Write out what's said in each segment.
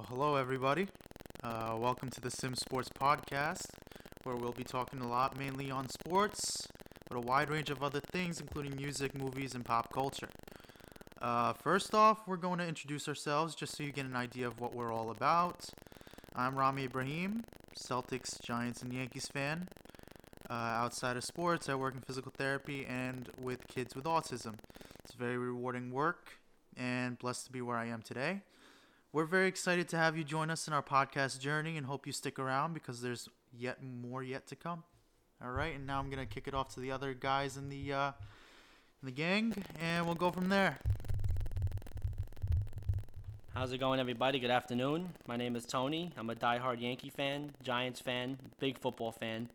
Well, hello, everybody. Uh, welcome to the Sim Sports Podcast, where we'll be talking a lot mainly on sports, but a wide range of other things, including music, movies, and pop culture. Uh, first off, we're going to introduce ourselves just so you get an idea of what we're all about. I'm Rami Ibrahim, Celtics, Giants, and Yankees fan. Uh, outside of sports, I work in physical therapy and with kids with autism. It's very rewarding work and blessed to be where I am today. We're very excited to have you join us in our podcast journey and hope you stick around because there's yet more yet to come. All right, and now I'm gonna kick it off to the other guys in the uh, in the gang, and we'll go from there. How's it going, everybody? Good afternoon. My name is Tony. I'm a die-hard Yankee fan, Giants fan, big football fan.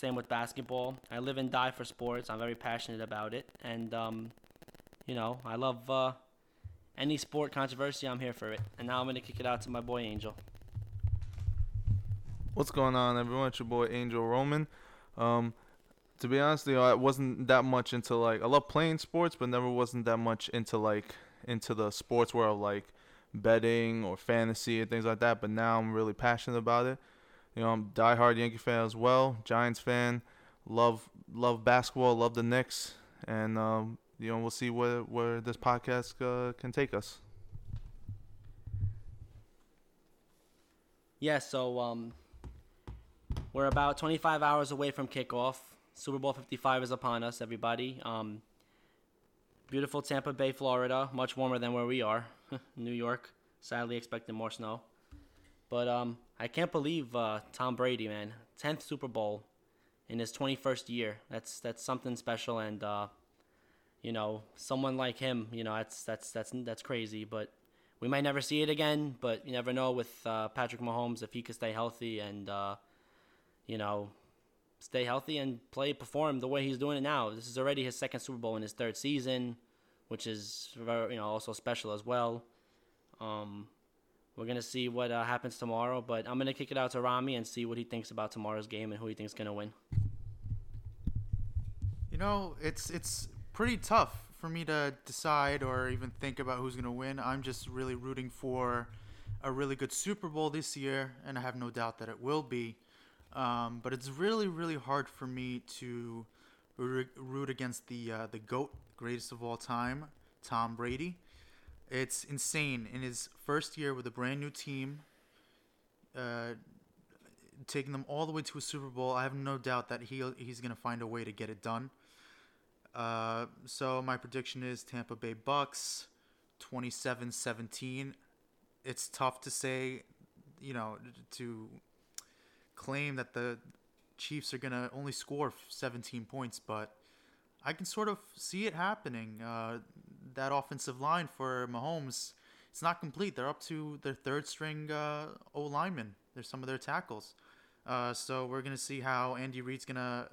Same with basketball. I live and die for sports. I'm very passionate about it, and um, you know, I love uh, any sport controversy. I'm here for it. And now I'm gonna kick it out to my boy Angel. What's going on, everyone? It's your boy Angel Roman. Um, to be honest, you know, I wasn't that much into like I love playing sports, but never wasn't that much into like into the sports world, like betting or fantasy and things like that. But now I'm really passionate about it. You know, I'm diehard Yankee fan as well, Giants fan. Love love basketball, love the Knicks, and um, you know we'll see where where this podcast uh, can take us. Yeah, so um, we're about 25 hours away from kickoff. Super Bowl 55 is upon us, everybody. Um, beautiful Tampa Bay, Florida, much warmer than where we are, New York. Sadly, expecting more snow. But um, I can't believe uh, Tom Brady, man, 10th Super Bowl in his 21st year. That's that's something special, and uh, you know, someone like him, you know, that's that's that's that's crazy. But we might never see it again. But you never know with uh, Patrick Mahomes if he could stay healthy and uh, you know stay healthy and play perform the way he's doing it now. This is already his second Super Bowl in his third season, which is very, you know also special as well. Um, we're gonna see what uh, happens tomorrow, but I'm gonna kick it out to Rami and see what he thinks about tomorrow's game and who he thinks is gonna win. You know, it's it's pretty tough for me to decide or even think about who's going to win. I'm just really rooting for a really good Super Bowl this year, and I have no doubt that it will be. Um, but it's really, really hard for me to root against the uh, the goat, greatest of all time, Tom Brady. It's insane in his first year with a brand new team, uh, taking them all the way to a Super Bowl. I have no doubt that he he's to find a way to get it done. Uh, so my prediction is Tampa Bay Bucks 27-17. It's tough to say, you know, to claim that the Chiefs are going to only score 17 points, but I can sort of see it happening. Uh, that offensive line for Mahomes, it's not complete. They're up to their third string uh, O lineman. They're some of their tackles. Uh, so we're going to see how Andy Reid's going to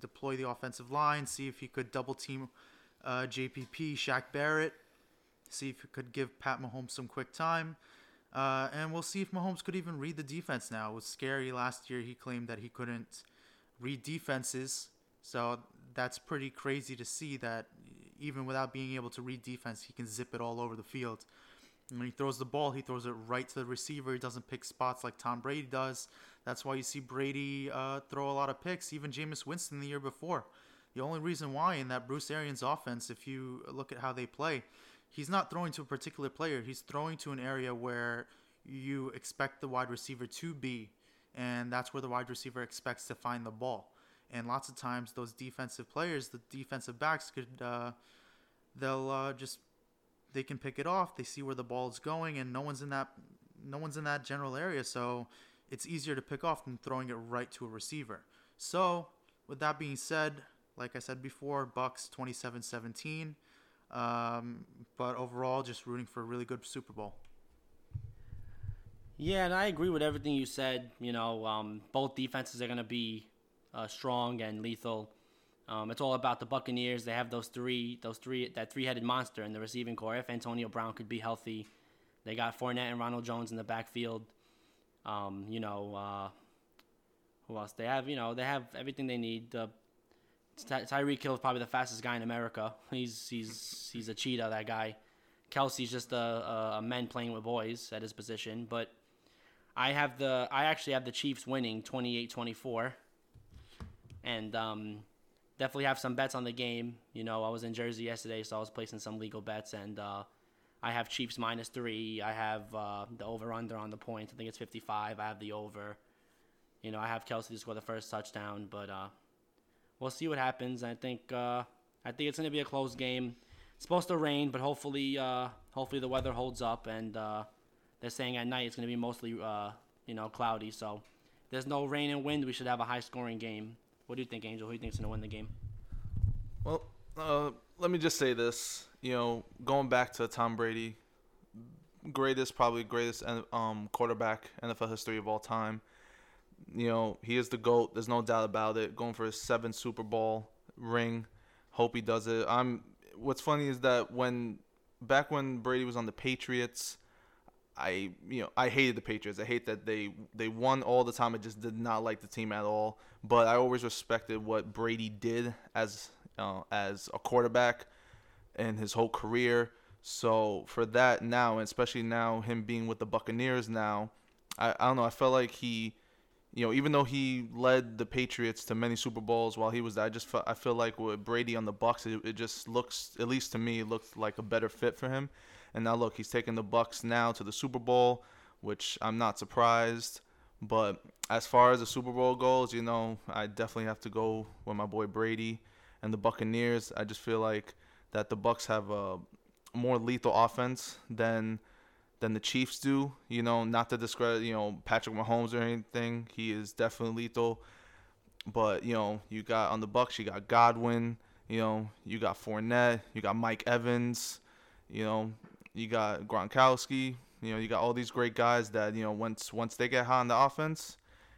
deploy the offensive line, see if he could double team uh, JPP, Shaq Barrett, see if he could give Pat Mahomes some quick time. Uh, and we'll see if Mahomes could even read the defense now. It was scary last year. He claimed that he couldn't read defenses. So that's pretty crazy to see that even without being able to read defense, he can zip it all over the field. When he throws the ball, he throws it right to the receiver. He doesn't pick spots like Tom Brady does. That's why you see Brady uh, throw a lot of picks, even Jameis Winston the year before. The only reason why in that Bruce Arians offense, if you look at how they play, he's not throwing to a particular player. He's throwing to an area where you expect the wide receiver to be, and that's where the wide receiver expects to find the ball. And lots of times, those defensive players, the defensive backs, could uh, they'll uh, just they can pick it off. They see where the ball is going, and no one's in that no one's in that general area. So it's easier to pick off than throwing it right to a receiver. So, with that being said, like I said before, Bucks 27-17. Um, but overall, just rooting for a really good Super Bowl. Yeah, and I agree with everything you said. You know, um, both defenses are going to be uh, strong and lethal. Um, it's all about the Buccaneers. They have those three, those three, that three-headed monster in the receiving corps. If Antonio Brown could be healthy, they got Fournette and Ronald Jones in the backfield. Um, you know, uh, who else? They have, you know, they have everything they need. Uh, Ty- Tyreek Hill is probably the fastest guy in America. He's he's he's a cheetah. That guy. Kelce's just a, a, a playing with boys at his position, but I have the I actually have the Chiefs winning 28-24. And um, definitely have some bets on the game. You know, I was in Jersey yesterday, so I was placing some legal bets, and uh, I have Chiefs minus three. I have uh, the over under on the points. I think it's 55. I have the over. You know, I have Kelce to score the first touchdown, but uh, we'll see what happens. I think uh, I think it's going to be a close game. It's supposed to rain, but hopefully, uh, hopefully the weather holds up. And uh, they're saying at night it's going to be mostly, uh, you know, cloudy. So there's no rain and wind. We should have a high-scoring game. What do you think, Angel? Who do you think's going to win the game? Well, uh, let me just say this. You know, going back to Tom Brady, greatest, probably greatest um, quarterback NFL history of all time. You know, he is the GOAT. There's no doubt about it. Going for his seventh Super Bowl ring. Hope he does it. I'm. What's funny is that when back when Brady was on the Patriots, I you know I hated the Patriots. I hate that they they won all the time. I just did not like the team at all. But I always respected what Brady did as uh, as a quarterback and his whole career. So for that now, and especially now him being with the Buccaneers now, I, I don't know. I felt like he, you know, even though he led the Patriots to many Super Bowls while he was there, I just felt, I feel like with Brady on the Bucks, it, it just looks, at least to me, it looked like a better fit for him. And now look, he's taking the Bucks now to the Super Bowl, which I'm not surprised. But as far as the Super Bowl goes, you know, I definitely have to go with my boy Brady and the Buccaneers. I just feel like that the Bucks have a more lethal offense than than the Chiefs do. You know, not to discredit you know Patrick Mahomes or anything. He is definitely lethal. But you know, you got on the Bucks, you got Godwin. You know, you got Fournette, you got Mike Evans. You know, you got Gronkowski. You know, you got all these great guys that you know once once they get hot on the offense,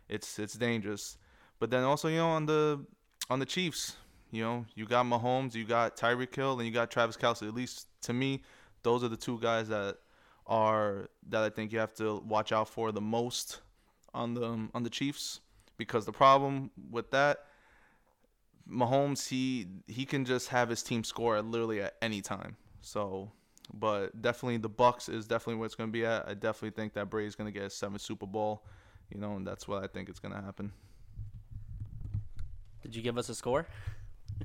it's it's dangerous. But then also you know on the on the Chiefs, you know you got Mahomes, you got Tyreek Hill, and you got Travis Kelce. At least to me, those are the two guys that are that I think you have to watch out for the most on the on the Chiefs because the problem with that Mahomes he he can just have his team score at literally at any time. So but definitely the Bucks is definitely where it's going to be at. I definitely think that Brady's going to get a seventh Super Bowl, you know, and that's what I think is going to happen. Did you give us a score?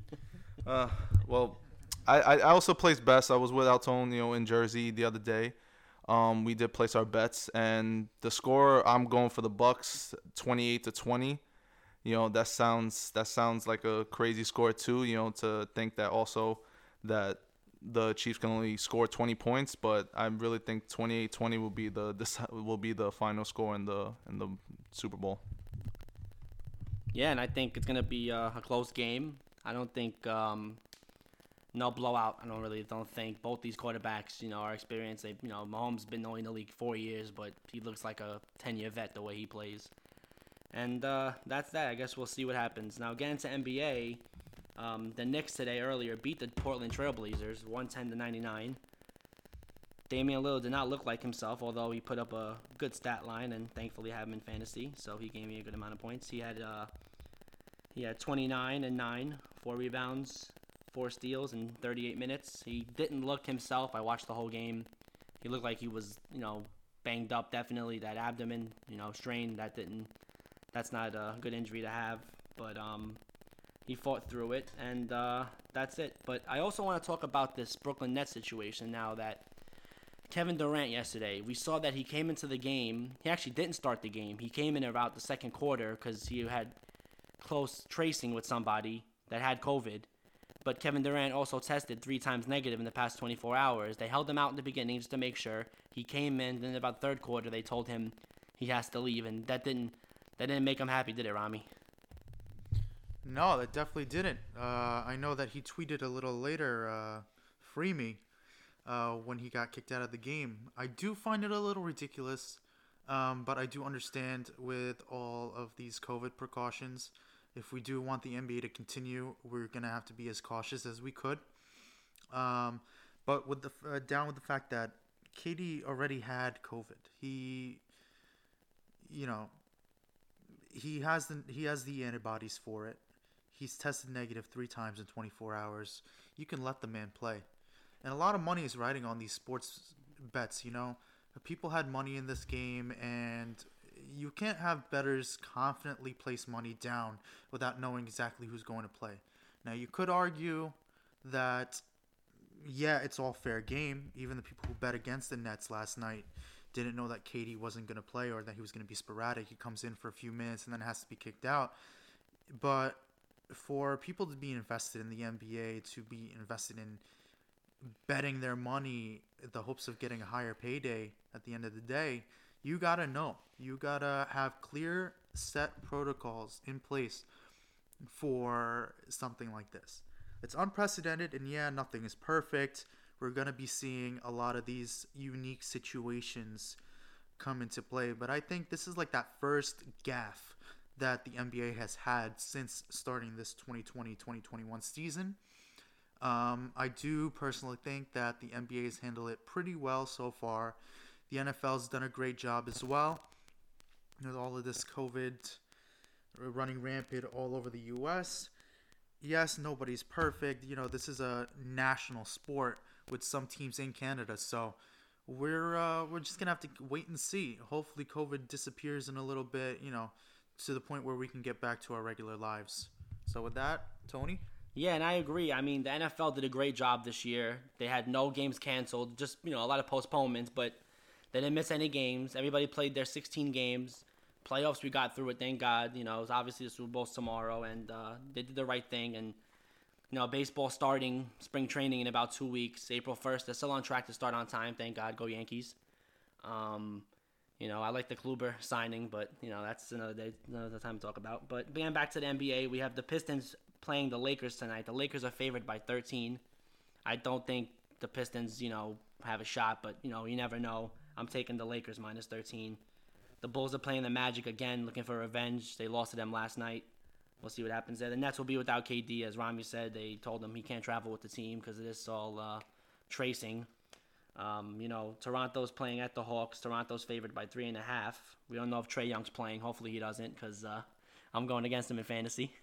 uh, well, I, I also placed best. I was with know, in Jersey the other day. Um, we did place our bets, and the score I'm going for the Bucks, 28 to 20. You know, that sounds that sounds like a crazy score too. You know, to think that also that the Chiefs can only score 20 points, but I really think 28-20 will be the this will be the final score in the in the Super Bowl. Yeah, and I think it's gonna be a close game. I don't think um, no blowout. I don't really don't think both these quarterbacks, you know, are experienced. They, you know, Mahomes been in the league four years, but he looks like a 10-year vet the way he plays. And uh, that's that. I guess we'll see what happens. Now, getting to NBA, um, the Knicks today earlier beat the Portland Trailblazers 110 to 99. Damian Lillard did not look like himself, although he put up a good stat line, and thankfully have him in fantasy, so he gave me a good amount of points. He had uh, he had 29 and nine, four rebounds, four steals in 38 minutes. He didn't look himself. I watched the whole game. He looked like he was, you know, banged up. Definitely that abdomen, you know, strain. That didn't. That's not a good injury to have. But um, he fought through it, and uh, that's it. But I also want to talk about this Brooklyn Nets situation now that Kevin Durant yesterday, we saw that he came into the game. He actually didn't start the game. He came in about the second quarter because he had close tracing with somebody that had COVID. But Kevin Durant also tested three times negative in the past 24 hours. They held him out in the beginning just to make sure. He came in, then about third quarter, they told him he has to leave, and that didn't that didn't make him happy, did it, Rami? No, that definitely didn't. Uh, I know that he tweeted a little later, uh, "Free me," uh, when he got kicked out of the game. I do find it a little ridiculous, um, but I do understand with all of these COVID precautions. If we do want the NBA to continue, we're gonna have to be as cautious as we could. Um, but with the uh, down with the fact that KD already had COVID, he, you know, he has the he has the antibodies for it. He's tested negative three times in 24 hours. You can let the man play. And a lot of money is riding on these sports bets, you know. People had money in this game and you can't have bettors confidently place money down without knowing exactly who's going to play. Now you could argue that yeah, it's all fair game. Even the people who bet against the Nets last night didn't know that KD wasn't going to play or that he was going to be sporadic. He comes in for a few minutes and then has to be kicked out. But for people to be invested in the NBA, to be invested in betting their money the hopes of getting a higher payday at the end of the day, you got to know. You got to have clear set protocols in place for something like this. It's unprecedented, and yeah, nothing is perfect. We're going to be seeing a lot of these unique situations come into play, but I think this is like that first gaffe that the NBA has had since starting this 2020 2021 season. Um, I do personally think that the NBA has handled it pretty well so far. The NFL's done a great job as well. With all of this COVID running rampant all over the U.S. Yes, nobody's perfect. You know, this is a national sport with some teams in Canada, so we're uh, we're just gonna have to wait and see. Hopefully, COVID disappears in a little bit. You know, to the point where we can get back to our regular lives. So with that, Tony. Yeah, and I agree. I mean, the NFL did a great job this year. They had no games canceled, just you know a lot of postponements, but they didn't miss any games. Everybody played their 16 games. Playoffs, we got through it. Thank God. You know, it was obviously the Super Bowl's tomorrow, and uh, they did the right thing. And you know, baseball starting spring training in about two weeks, April 1st. They're still on track to start on time. Thank God. Go Yankees. Um, you know, I like the Kluber signing, but you know that's another day, another time to talk about. But getting back to the NBA, we have the Pistons playing the Lakers tonight. The Lakers are favored by 13. I don't think the Pistons, you know, have a shot, but you know, you never know. I'm taking the Lakers minus 13. The Bulls are playing the Magic again, looking for revenge. They lost to them last night. We'll see what happens there. The Nets will be without KD, as Rami said. They told him he can't travel with the team because of this all uh, tracing. Um, you know, Toronto's playing at the Hawks. Toronto's favored by three and a half. We don't know if Trae Young's playing. Hopefully he doesn't, because uh, I'm going against him in fantasy.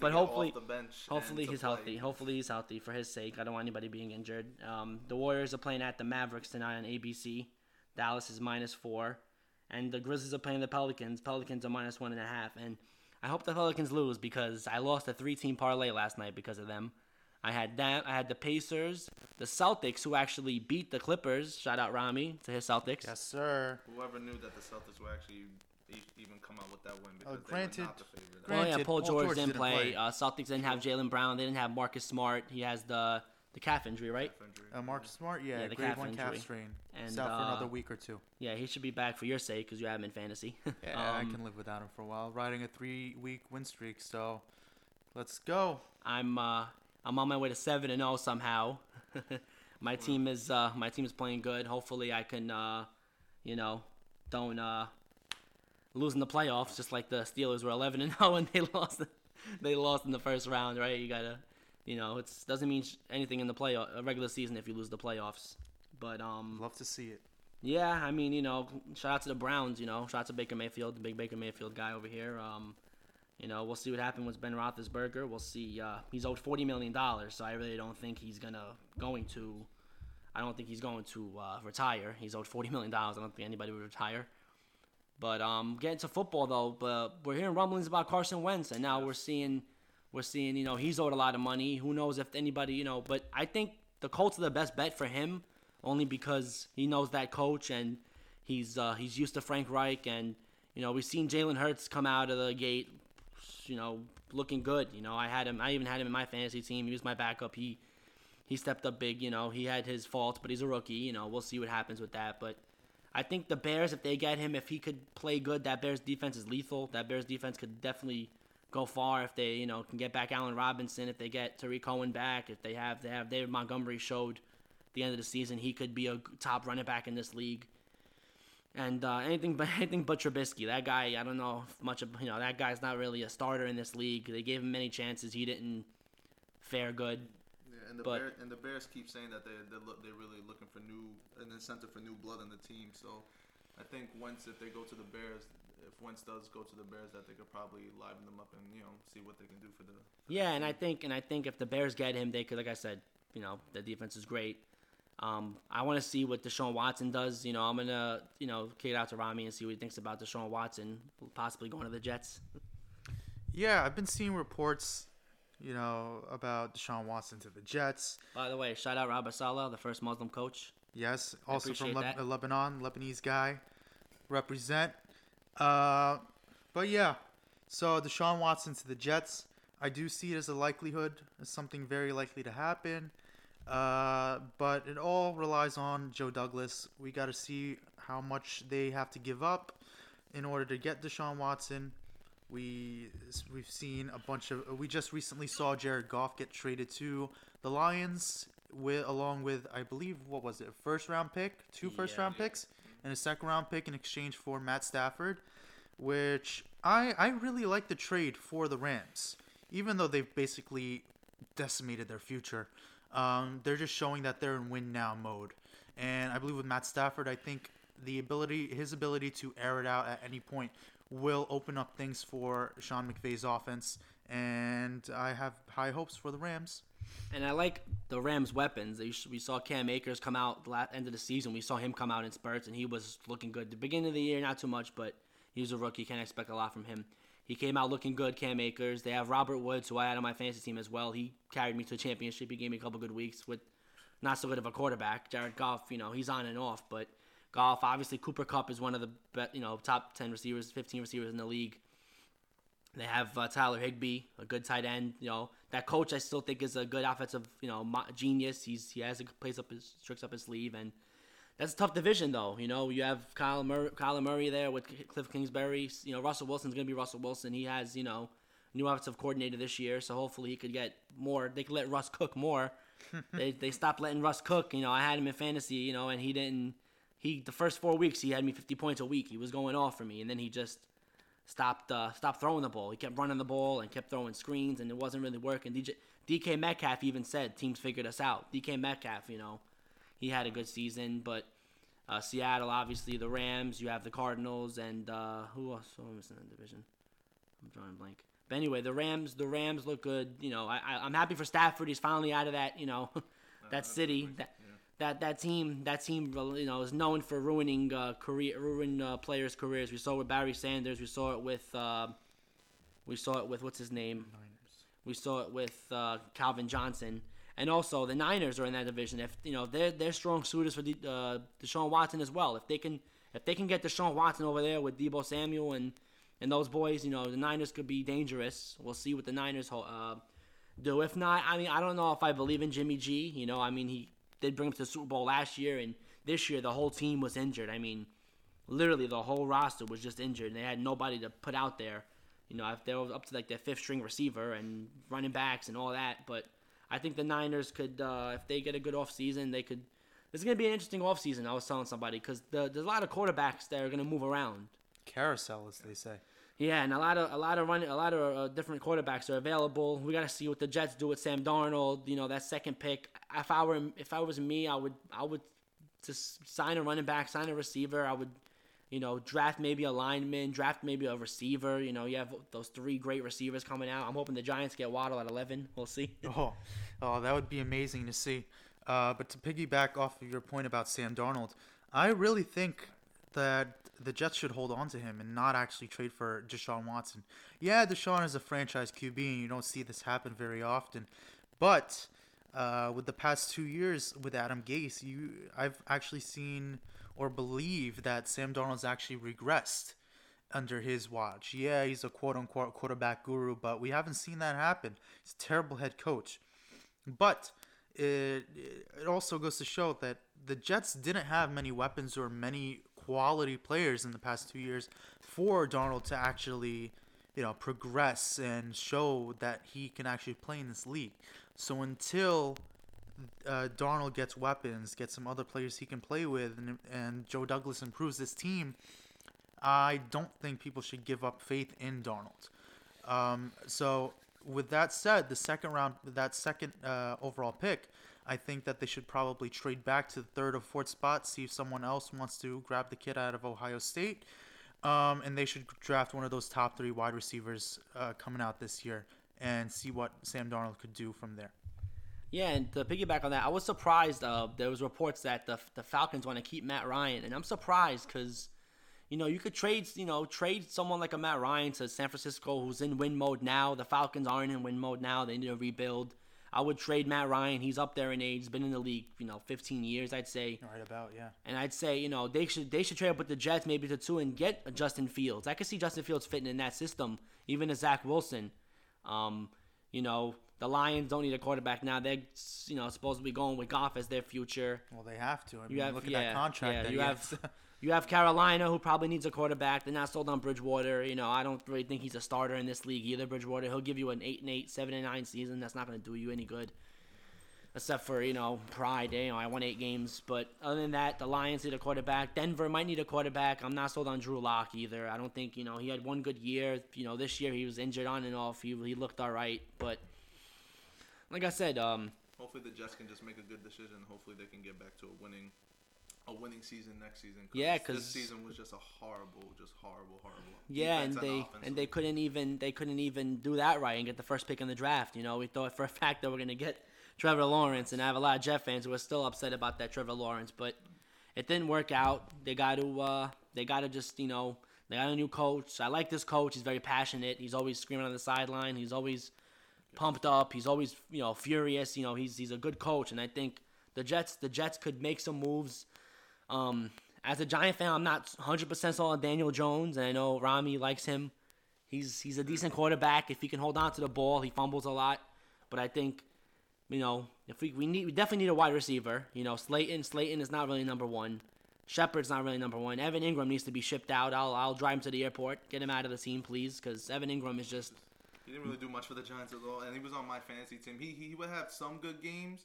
but hopefully, hopefully he's play. healthy. Hopefully he's healthy for his sake. I don't want anybody being injured. Um, the Warriors are playing at the Mavericks tonight on ABC. Dallas is minus four, and the Grizzlies are playing the Pelicans. Pelicans are minus one and a half, and I hope the Pelicans lose because I lost a three-team parlay last night because of them. I had that. I had the Pacers, the Celtics, who actually beat the Clippers. Shout out Rami to his Celtics. Yes, sir. Whoever knew that the Celtics were actually even come out with that win because uh, granted, they were not the favorite. Well, yeah, Paul, Paul George, George, didn't, play. play. Uh, Celtics didn't have Jaylen Brown. They didn't have Marcus Smart. He has the the calf injury, right? Calf injury. Uh, Marcus Smart, yeah, yeah the grade calf one injury. calf strain. And He's out for another uh, week or two. Yeah, he should be back for your sake because you have him in fantasy. yeah, um, I can live without him for a while. Riding a three-week win streak, so let's go. I'm uh, I'm on my way to seven and zero oh somehow. my team is uh, my team is playing good. Hopefully, I can uh, you know don't uh, losing the playoffs, just like the Steelers were 11 and 0 and they lost. They lost in the first round, right? You gotta, you know, it doesn't mean anything in the play a regular season if you lose the playoffs. But um, love to see it. Yeah, I mean, you know, shout out to the Browns. You know, shout out to Baker Mayfield, the big Baker Mayfield guy over here. Um, you know, we'll see what happens with Ben Roethlisberger. We'll see. Uh, he's owed forty million dollars, so I really don't think he's gonna going to. I don't think he's going to uh, retire. He's owed forty million dollars. I don't think anybody would retire. But um, getting to football though, but we're hearing rumblings about Carson Wentz, and now we're seeing, we're seeing, you know, he's owed a lot of money. Who knows if anybody, you know, but I think the Colts are the best bet for him, only because he knows that coach and he's uh, he's used to Frank Reich, and you know we've seen Jalen Hurts come out of the gate, you know, looking good. You know, I had him, I even had him in my fantasy team. He was my backup. He he stepped up big. You know, he had his faults, but he's a rookie. You know, we'll see what happens with that, but. I think the Bears, if they get him, if he could play good, that Bears defense is lethal. That Bears defense could definitely go far if they, you know, can get back Allen Robinson. If they get Tarik Cohen back, if they have, they have David Montgomery showed the end of the season he could be a top running back in this league. And uh, anything but anything but Trubisky, that guy, I don't know much of you know that guy's not really a starter in this league. They gave him many chances, he didn't fare good and the but, Bear, and the Bears keep saying that they they're, they're really looking for new an incentive for new blood in the team. So I think once if they go to the Bears, if Wentz does go to the Bears, that they could probably liven them up and you know see what they can do for the. For yeah, the and I think and I think if the Bears get him, they could like I said, you know, the defense is great. Um, I want to see what Deshaun Watson does. You know, I'm gonna you know kick it out to Rami and see what he thinks about Deshaun Watson possibly going to the Jets. Yeah, I've been seeing reports, you know, about Deshaun Watson to the Jets. By the way, shout out Robert Saleh, the first Muslim coach. Yes, also from that. Lebanon, Lebanese guy, represent. Uh, but yeah, so Deshaun Watson to the Jets, I do see it as a likelihood, as something very likely to happen. Uh, but it all relies on Joe Douglas. We got to see how much they have to give up in order to get Deshaun Watson. We we've seen a bunch of. We just recently saw Jared Goff get traded to the Lions with along with I believe what was it a first round pick, two first Yeah. round picks, and a second round pick in exchange for Matt Stafford, which I I really like the trade for the Rams, even though they've basically decimated their future. Um, they're just showing that they're in win now mode, and I believe with Matt Stafford, I think the ability his ability to air it out at any point will open up things for Sean McVay's offense, and I have high hopes for the Rams. And I like the Rams' weapons. We saw Cam Akers come out the la- end of the season. We saw him come out in spurts, and he was looking good. The beginning of the year, not too much, but he was a rookie. Can't expect a lot from him. He came out looking good, Cam Akers. They have Robert Woods, who I had on my fantasy team as well. He carried me to a championship. He gave me a couple good weeks with not so good of a quarterback. Jared Goff, you know, he's on and off, but Goff, obviously, Cooper Kupp is one of the be- you know top ten receivers, fifteen receivers in the league. They have uh, Tyler Higbee, a good tight end. You know that coach I still think is a good offensive you know mo- genius. He's he has a plays up his tricks up his sleeve, and that's a tough division though. You know you have Kyle Murray, Kyler Murray there with Kliff Kingsbury. You know Russell Wilson's gonna be Russell Wilson. He has you know new offensive coordinator this year, so hopefully he could get more. They could let Russ cook more. they they stopped letting Russ cook. You know I had him in fantasy. You know and he didn't. He the first four weeks he had me 50 points a week. He was going off for me, and then he just stopped uh, stopped throwing the ball. He kept running the ball and kept throwing screens, and it wasn't really working. DJ, DK Metcalf even said teams figured us out. DK Metcalf, you know, he had a good season, but uh, Seattle, obviously the Rams. You have the Cardinals, and uh, who else? Who am missing in the division? I'm drawing blank. But anyway, the Rams, the Rams look good. You know, I, I I'm happy for Stafford. He's finally out of that. You know, that city. That, that that team that team you know is known for ruining uh, career ruin uh, players' careers. We saw it with Barry Sanders. We saw it with uh, we saw it with what's his name. We saw it with uh, Calvin Johnson, and also the Niners are in that division. If you know they're they're strong suitors for the, uh, Deshaun Watson as well. If they can if they can get Deshaun Watson over there with Deebo Samuel and and those boys, you know the Niners could be dangerous. We'll see what the Niners uh, do. If not, I mean I don't know if I believe in Jimmy G. You know, I mean he did bring him to the Super Bowl last year, and this year the whole team was injured. I mean, literally the whole roster was just injured. They had nobody to put out there. You know, if they were up to like their fifth string receiver and running backs and all that. But I think the Niners could, uh, if they get a good off season, they could. It's gonna be an interesting off season. I was telling somebody because the, there's a lot of quarterbacks that are gonna move around. Carousel, as they say. Yeah, and a lot of a lot of running, a lot of uh, different quarterbacks are available. We got to see what the Jets do with Sam Darnold. You know that second pick. If I were if I was me, I would I would just sign a running back, sign a receiver. I would, you know, draft maybe a lineman, draft maybe a receiver. You know, you have those three great receivers coming out. I'm hoping the Giants get Waddle at 11. We'll see. Oh, oh, that would be amazing to see. Uh, but to piggyback off of your point about Sam Darnold, I really think that the Jets should hold on to him and not actually trade for Deshaun Watson. Yeah, Deshaun is a franchise QB, and you don't see this happen very often. But uh, with the past two years with Adam Gase, you I've actually seen or believe that Sam Darnold's actually regressed under his watch. Yeah, he's a quote unquote quarterback guru, but we haven't seen that happen. He's a terrible head coach. But it, it also goes to show that the Jets didn't have many weapons or many quality players in the past two years for Darnold to actually, you know, progress and show that he can actually play in this league. So until uh, Darnold gets weapons, gets some other players he can play with, and, and Joe Douglas improves this team, I don't think people should give up faith in Darnold. Um, so with that said, the second round, that second uh, overall pick, I think that they should probably trade back to the third or fourth spot, see if someone else wants to grab the kid out of Ohio State, um, and they should draft one of those top three wide receivers uh, coming out this year and see what Sam Darnold could do from there. Yeah, and to piggyback on that, I was surprised. Uh, there was reports that the the Falcons want to keep Matt Ryan, and I'm surprised because, you know, you could trade, you know, trade someone like a Matt Ryan to San Francisco, who's in win mode now. The Falcons aren't in win mode now; they need to rebuild. I would trade Matt Ryan. He's up there in age. He's been in the league, you know, 15 years, I'd say. Right about yeah. And I'd say, you know, they should they should trade up with the Jets maybe to two and get a Justin Fields. I could see Justin Fields fitting in that system, even a Zach Wilson. Um, you know, the Lions don't need a quarterback now. They're you know supposed to be going with Goff as their future. Well, they have to. I mean, You have look at yeah, that contract. yeah. that you he have. you have Carolina who probably needs a quarterback. They're not sold on Bridgewater. You know, I don't really think he's a starter in this league either. Bridgewater, he'll give you an eight and eight, seven and nine season. That's not going to do you any good. Except for you know pride, you know I won eight games, but other than that, the Lions need a quarterback. Denver might need a quarterback. I'm not sold on Drew Lock either. I don't think you know he had one good year. You know this year he was injured on and off. He he looked all right, but like I said, um, Hopefully the Jets can just make a good decision. Hopefully they can get back to a winning, a winning season next season. Yeah, this 'cause- season was just a horrible, just horrible, horrible. Yeah, and they offense. and they couldn't even they couldn't even do that right and get the first pick in the draft. You know, we thought for a fact that we're gonna get Trevor Lawrence, and I have a lot of Jet fans who are still upset about that Trevor Lawrence, but it didn't work out. They got to uh, they got to just you know they got a new coach. I like this coach. He's very passionate. He's always screaming on the sideline. He's always pumped up. He's always you know furious. You know he's he's a good coach, and I think the Jets the Jets could make some moves. Um, as a Giant fan, I'm not 100% sold on Daniel Jones, and I know Rami likes him. He's he's a decent quarterback if he can hold on to the ball. He fumbles a lot, but I think you know if we we need we definitely need a wide receiver. You know Slayton Slayton is not really number one. Shepard's not really number one. Evan Engram needs to be shipped out. I'll I'll drive him to the airport, get him out of the team, please, because Evan Engram is just He didn't really do much for the Giants at all, and he was on my fantasy team. He he would have some good games,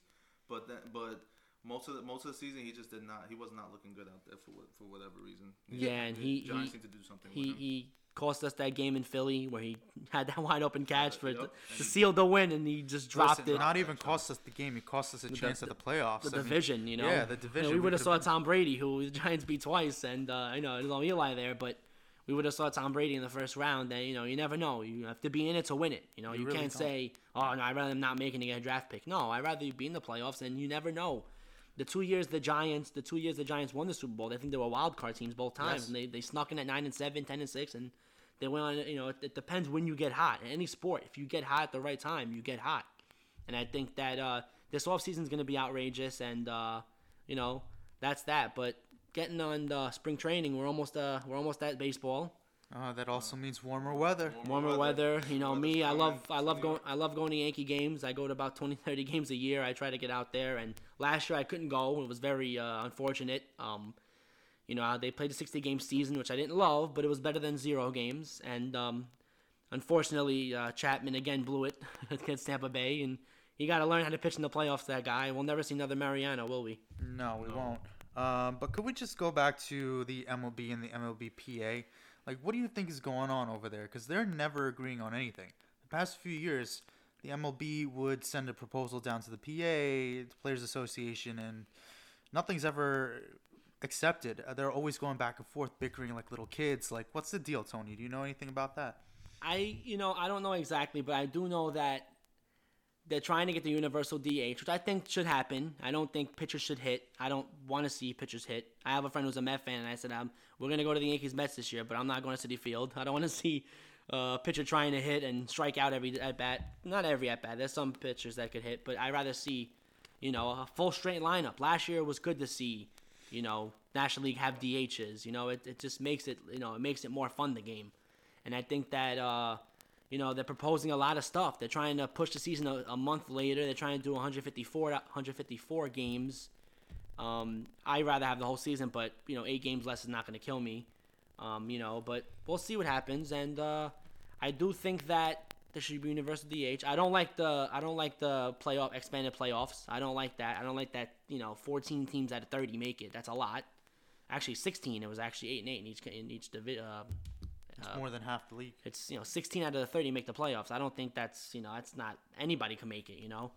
but but most of the most of the season he just did not. He was not looking good out there for for whatever reason. Yeah, and the he- Giants he- need to do something. he with him. he cost us that game in Philly where he had that wide open catch for Yep. to, to seal the win, and he just dropped Listen, it. Not even cost us the game. He cost us a chance at the playoffs. the I mean, division, you know. yeah, the You know, division. we We would have saw Tom Brady, who the Giants beat twice, and uh, you know there's no Eli there, but we would have saw Tom Brady in the first round. And you know, you never know. You have to be in it to win it. You know, you, You really can't don't. say, "Oh no, I'd rather them not making to get a draft pick." No, I'd rather you be in the playoffs, and you never know. The two years the Giants, the two years the Giants won the Super Bowl, I think they were wild card teams both times, Yes. and they, they snuck in at nine and seven, 10 and six, and they went on. You know, it, it depends when you get hot. In any sport, if you get hot at the right time, you get hot. And I think that uh, this offseason is going to be outrageous, and uh, you know that's that. But getting on uh, spring training, we're almost uh, we're almost at baseball. Uh, that also means warmer weather. Warmer weather, you know Weather's me. I love I love going I love going to Yankee games. I go to about 20, 30 games a year. I try to get out there, and last year I couldn't go. It was very uh, unfortunate. Um, you know they played a sixty game season, which I didn't love, but it was better than zero games. And um, unfortunately, uh, Chapman again blew it against Tampa Bay, and you got to learn how to pitch in the playoffs. That guy. We'll never see another Mariano, will we? No, we won't. Um, but could we just go back to the MLB and the MLBPA? Like, what do you think is going on over there? Because they're never agreeing on anything. The past few years, the MLB would send a proposal down to the PA, the Players Association, and nothing's ever accepted. Uh, they're always going back and forth, bickering like little kids. Like, what's the deal, Tony? Do you know anything about that? I, you know, I don't know exactly, but I do know that they're trying to get the universal DH, which I think should happen. I don't think pitchers should hit. I don't want to see pitchers hit. I have a friend who's a Met fan, and I said, um, we're to go to the Yankees Mets this year, but I'm not going to Citi Field. I don't want to see uh, a pitcher trying to hit and strike out every at bat. Not every at bat. There's some pitchers that could hit, but I'd rather see, you know, a full straight lineup. Last year was good to see, you know, National League have DHs. You know, it, it just makes it, you know, it makes it more fun, the game. And I think that, uh, you know, they're proposing a lot of stuff. They're trying to push the season a, a month later. They're trying to do 154, 154 games. Um, I'd rather have the whole season, but, you know, eight games less is not going to kill me. Um, you know, but we'll see what happens. And uh, I do think that there should be universal DH. I don't like the I don't like the playoff expanded playoffs. I don't like that. I don't like that. You know, 14 teams out of 30 make it. That's a lot. Actually, 16. It was actually eight and eight in each in each divi- uh, It's more than half the league. it's you know 16 out of the 30 make the playoffs. I don't think that's you know that's not anybody can make it. You know,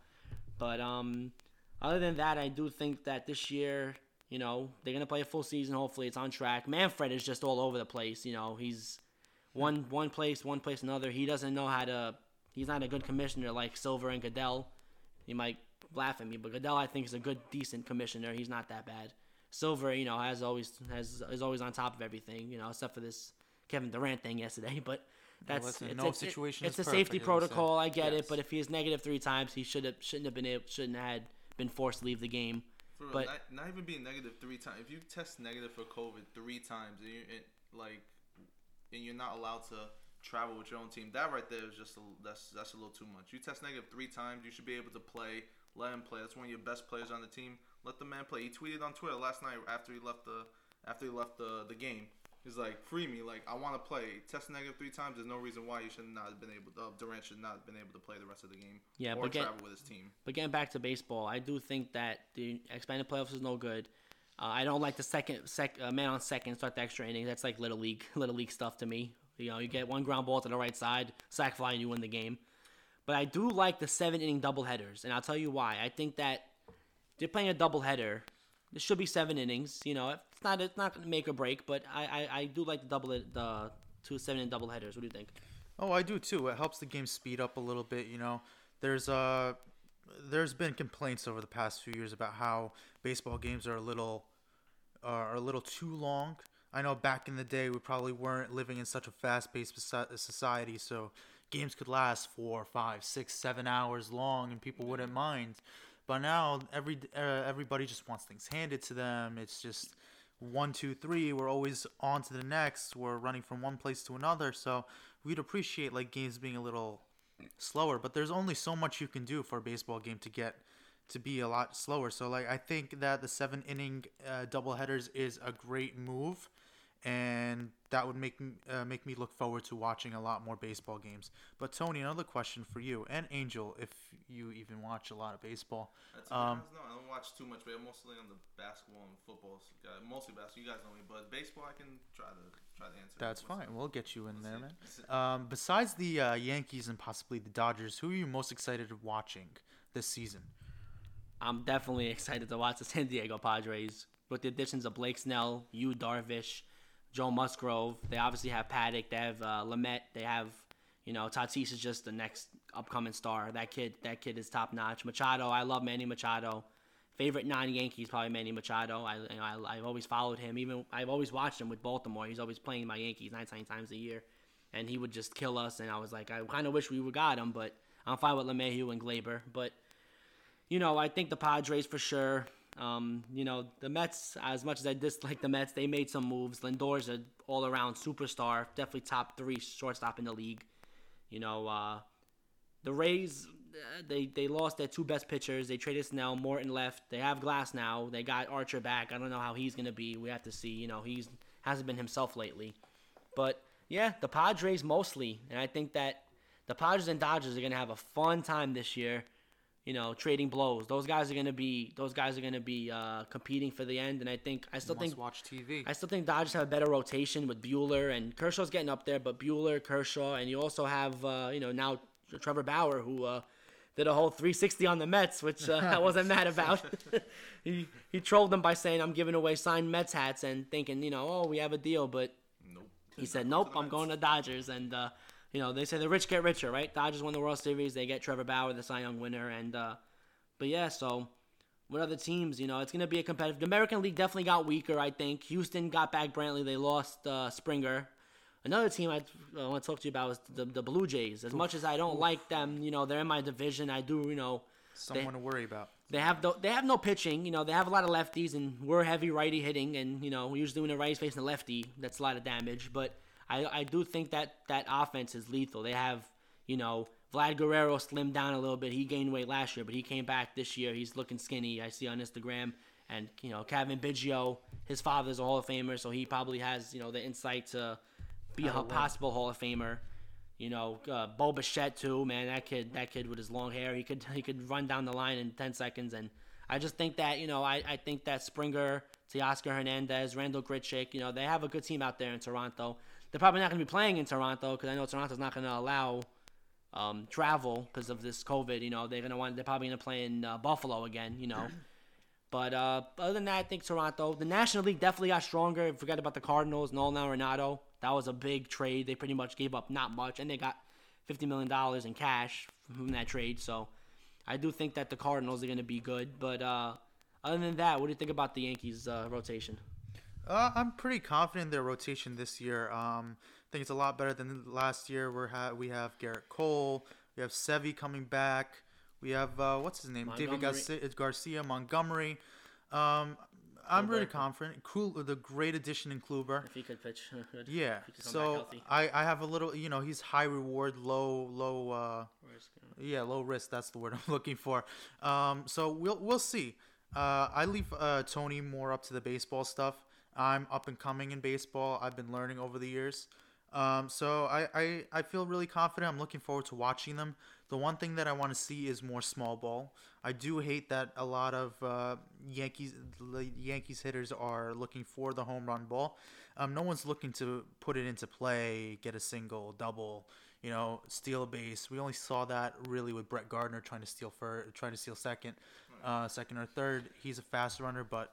but um, other than that, I do think that this year, you know, they're gonna play a full season. Hopefully, it's on track. Manfred is just all over the place. You know, he's one one place, one place, another. He doesn't know how to. He's not a good commissioner like Silver and Goodell. He might laugh at me, but Goodell I think is a good, decent commissioner. He's not that bad. Silver, you know, has always has is always on top of everything, you know, except for this Kevin Durant thing yesterday. But that's listen, it's no a, situation It's is a safety perfect, as protocol. I get Yes. it, but if he is negative three times, he should have shouldn't have been able, shouldn't have had been forced to leave the game. For real, But- not, not even being negative three times. If you test negative for COVID three times, and you and, like, and you're not allowed to travel with your own team, that right there is just a, that's that's a little too much. You test negative three times, you should be able to play. Let him play. That's one of your best players on the team. Let the man play. He tweeted on Twitter last night after he left the after he left the the game. He's like, free me. Like, I want to play. Test negative three times. There's no reason why you should not have been able. To, uh, Durant should not have been able to play the rest of the game. Yeah, or but get- travel with his team. But getting back to baseball, I do think that the expanded playoffs is no good. Uh, I don't like the second sec, uh, man on second start the extra inning. That's like little league, little league stuff to me. You know, you get one ground ball to the right side, sac fly, and you win the game. But I do like the seven inning double headers, and I'll tell you why. I think that they're playing a double header. There should be seven innings. You know, it's not it's not gonna make or break, but I I, I do like the double the two seven and double headers. What do you think? Oh, I do too. It helps the game speed up a little bit. You know, there's uh, there's been complaints over the past few years about how baseball games are a little uh, are a little too long. I know back in the day we probably weren't living in such a fast-paced society, so games could last four, five, six, seven hours long, and people wouldn't mind. But now every uh, everybody just wants things handed to them. It's just one, two, three. We're always on to the next. We're running from one place to another. So we'd appreciate like games being a little slower. But there's only so much you can do for a baseball game to get to be a lot slower. So like I think that the seven inning uh, double headers is a great move, and that would make me uh, make me look forward to watching a lot more baseball games. But Tony, another question for you and Angel, if you even watch a lot of baseball. Uh, to Um, no, I don't watch too much, but I'm mostly on the basketball and football. guy. Mostly basketball. You guys know me, but baseball, I can try to try to answer. That's What's fine. We'll get you in there, man. Let's see. Um, besides the uh, Yankees and possibly the Dodgers, who are you most excited of watching this season? I'm definitely excited to watch the San Diego Padres with the additions of Blake Snell, Yu Darvish, Joe Musgrove. They obviously have Paddack. They have uh, Lamet. They have, you know, Tatis is just the next upcoming star. That kid, that kid is top notch. Machado, I love Manny Machado. Favorite non-Yankees probably Manny Machado. I, you know, I I've always followed him. Even I've always watched him with Baltimore. He's always playing my Yankees 19 times a year, and he would just kill us. And I was like, I kind of wish we would got him, but I'm fine with LeMahieu and Gleyber. But you know, I think the Padres for sure. Um, you know, the Mets, as much as I dislike the Mets, they made some moves. Lindor's an all around superstar, definitely top three shortstop in the league. You know, uh, the Rays, uh, they, they lost their two best pitchers. They traded Snell, Morton left. They have Glasnow. They got Archer back. I don't know how he's going to be. We have to see. You know, he's hasn't been himself lately. But yeah, the Padres mostly. And I think that the Padres and Dodgers are going to have a fun time this year you know, trading blows. Those guys are gonna be those guys are gonna be uh, competing for the end, and I think I still think watch TV. I still think Dodgers have a better rotation with Buehler and Kershaw's getting up there, but Buehler, Kershaw, and you also have uh, you know now Trevor Bauer who uh, did a whole 360 on the Mets, which uh, I wasn't mad about. he he trolled them by saying I'm giving away signed Mets hats and thinking you know oh we have a deal, but Nope. he said, "Nope, I'm going to Dodgers." And uh, you know, they say the rich get richer, right? Dodgers won the World Series. They get Trevor Bauer, the Cy Young winner, and uh, but yeah. So what other teams, you know, it's going to be a competitive. The American League definitely got weaker. I think Houston got back Brantley. They lost uh, Springer. Another team I uh, want to talk to you about is the the Blue Jays. As much as I don't like them, you know, they're in my division. I do, you know, Someone to worry about. they have no, they have no pitching. You know, they have a lot of lefties, and we're heavy righty hitting, and you know, we're usually when a righty's facing a lefty, that's a lot of damage. But I, I do think that that offense is lethal. They have, you know, Vlad Guerrero slimmed down a little bit. He gained weight last year, but he came back this year. He's looking skinny. I see on Instagram, and you know, Kevin Biggio, his father's a Hall of Famer, so he probably has you know the insight to be a How to win. possible Hall of Famer. You know, uh, Bo Bichette too, man. That kid, that kid with his long hair, he could he could run down the line in ten seconds. And I just think that you know, I, I think that Springer, Teoscar Hernandez, Randal Grichuk, you know, they have a good team out there in Toronto. They're probably not going to be playing in Toronto because I know Toronto's not going to allow um, travel because of this COVID. You know, they're gonna want they're probably gonna play in uh, Buffalo again. You know. But uh, other than that, I think Toronto, the National League definitely got stronger. Forget about the Cardinals, Nolan Arenado. That was a big trade. They pretty much gave up not much, and they got fifty million dollars in cash from that trade. So I do think that the Cardinals are going to be good. But uh, other than that, what do you think about the Yankees uh, rotation? Uh, I'm pretty confident in their rotation this year. Um, I think it's a lot better than last year. Where ha- we have Gerrit Cole, we have Sevy coming back, we have uh, what's his name, David Montgomery. Garcia, Garcia Montgomery. Um, I'm really confident. Cool, the great addition in Kluber. If he could pitch, good. Yeah. Could So. I, I have a little, you know, he's high reward, low low. Uh, Risk. yeah, low risk. That's the word I'm looking for. Um, so we'll we'll see. Uh, I leave uh, Tony more up to the baseball stuff. I'm up and coming in baseball. I've been learning over the years. Um, so I, I, I feel really confident. I'm looking forward to watching them. The one thing that I want to see is more small ball. I do hate that a lot of uh, Yankees Yankees hitters are looking for the home run ball. Um, no one's looking to put it into play, get a single, double, you know, steal a base. We only saw that really with Brett Gardner trying to steal for trying to steal second, uh, second or third. He's a fast runner, but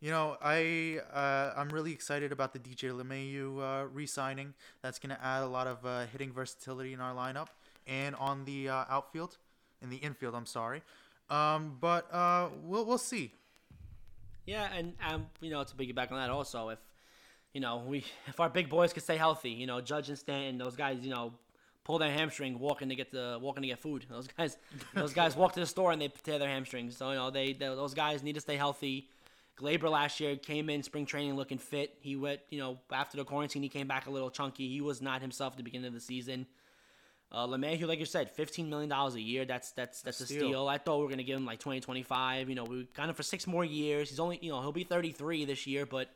you know, I uh, I'm really excited about the DJ LeMahieu uh, re-signing. That's going to add a lot of uh, hitting versatility in our lineup and on the uh, outfield, in the infield. I'm sorry, um, but uh, we'll we'll see. Yeah, and um, you know, to piggyback on that also, if you know we if our big boys could stay healthy, you know, Judge and Stanton, those guys, you know, pull their hamstring walking to get the walking to get food. Those guys, those guys walk to the store and they tear their hamstrings. So you know, they, they those guys need to stay healthy. Gleyber last year came in spring training looking fit. He went, you know, after the quarantine, he came back a little chunky. He was not himself at the beginning of the season. Uh, LeMahieu, like you said, fifteen million dollars a year. That's that's that's a Steal. steal. I thought we were gonna give him like 20, 25. You know, we got him for six more years. He's only, you know, he'll be thirty three this year, but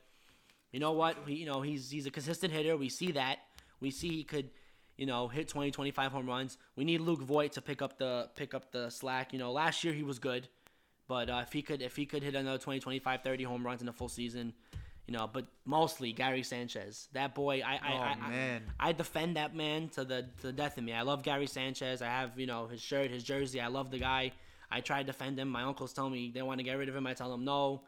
you know what? He, you know, he's he's a consistent hitter. We see that. We see he could, you know, hit 20, 25 home runs. We need Luke Voit to pick up the pick up the slack. You know, last year he was good, but uh, if he could if he could hit another 20, 25, 30 home runs in a full season, you know, but mostly Gary Sanchez. That boy, I I, Oh, I, I- man. I defend that man to the to the death of me. I love Gary Sanchez. I have you know his shirt, his jersey. I love the guy. I try to defend him. My uncles tell me they want to get rid of him. I tell them no.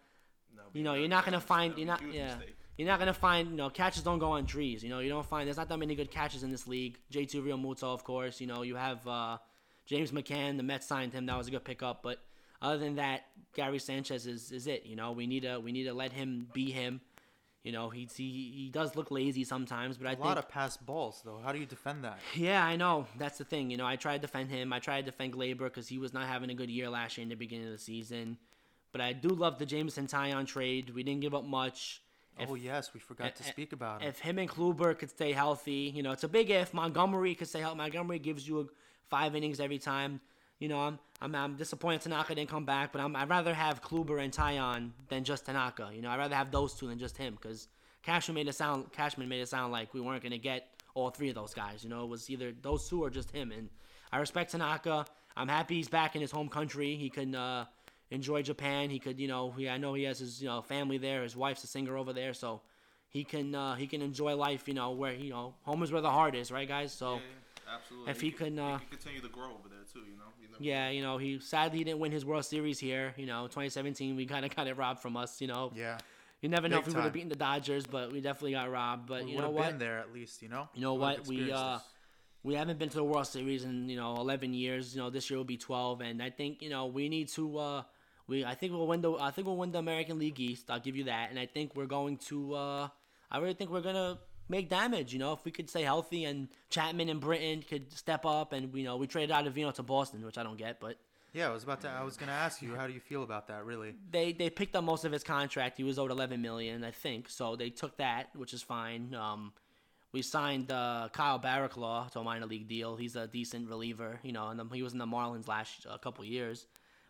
No you know, you're not gonna find. You're not. Yeah. You're not gonna find. You know, catches don't go on trees. You know, you don't find. There's not that many good catches in this league. J.T. Realmuto, of course. You know, you have uh, James McCann. The Mets signed him. That was a good pickup. But other than that, Gary Sanchez is, is it. You know, we need to we need to let him be him. You know, he he he does look lazy sometimes, but I A think lot of pass balls, though. How do you defend that? yeah, I know. That's the thing. You know, I tried to defend him. I tried to defend Gleyber because he was not having a good year last year in the beginning of the season. But I do love the Jameson Taillon trade. We didn't give up much. If, oh yes, we forgot to eh, speak about it. if him and Kluber could stay healthy, you know, it's a big if. Montgomery could stay healthy. Montgomery gives you five innings every time. You know, I'm I'm, I'm disappointed Tanaka didn't come back, but I'm, I'd rather have Kluber and Taillon than just Tanaka. You know, I'd rather have those two than just him because Cashman made it sound Cashman made it sound like we weren't gonna get all three of those guys. You know, it was either those two or just him. And I respect Tanaka. I'm happy he's back in his home country. He can uh, enjoy Japan. He could, you know, he, I know he has his you know family there. His wife's a singer over there, so he can uh, he can enjoy life. You know, where you know home is where the heart is, right, guys? So. Absolutely. If he can, uh, continue to grow over there too, you know. You never Yeah, you know, he sadly he didn't win his World Series here. You know, 2017, we kind of got it robbed from us. You know, yeah, you never know Big if we would have beaten the Dodgers, but we definitely got robbed. But we you would know have what? been there at least. You know. You know We what? We uh, we haven't been to the World Series in you know 11 years. You know, this year will be 12, and I think you know we need to. Uh, we I think we'll win the I think we'll win the American League East. I'll give you that, and I think we're going to. Uh, I really think we're gonna make damage. You know, if we could stay healthy and Chapman and Britton could step up, and you know we traded Ottavino to Boston, which I don't get, but. Yeah, I was about to. I was gonna ask you, how do you feel about that? Really? they they picked up most of his contract. He was owed 11 million, I think. So they took that, which is fine. Um, we signed uh, Kyle Barraclough to a minor league deal. He's a decent reliever, you know, and um, he was in the Marlins last a couple years.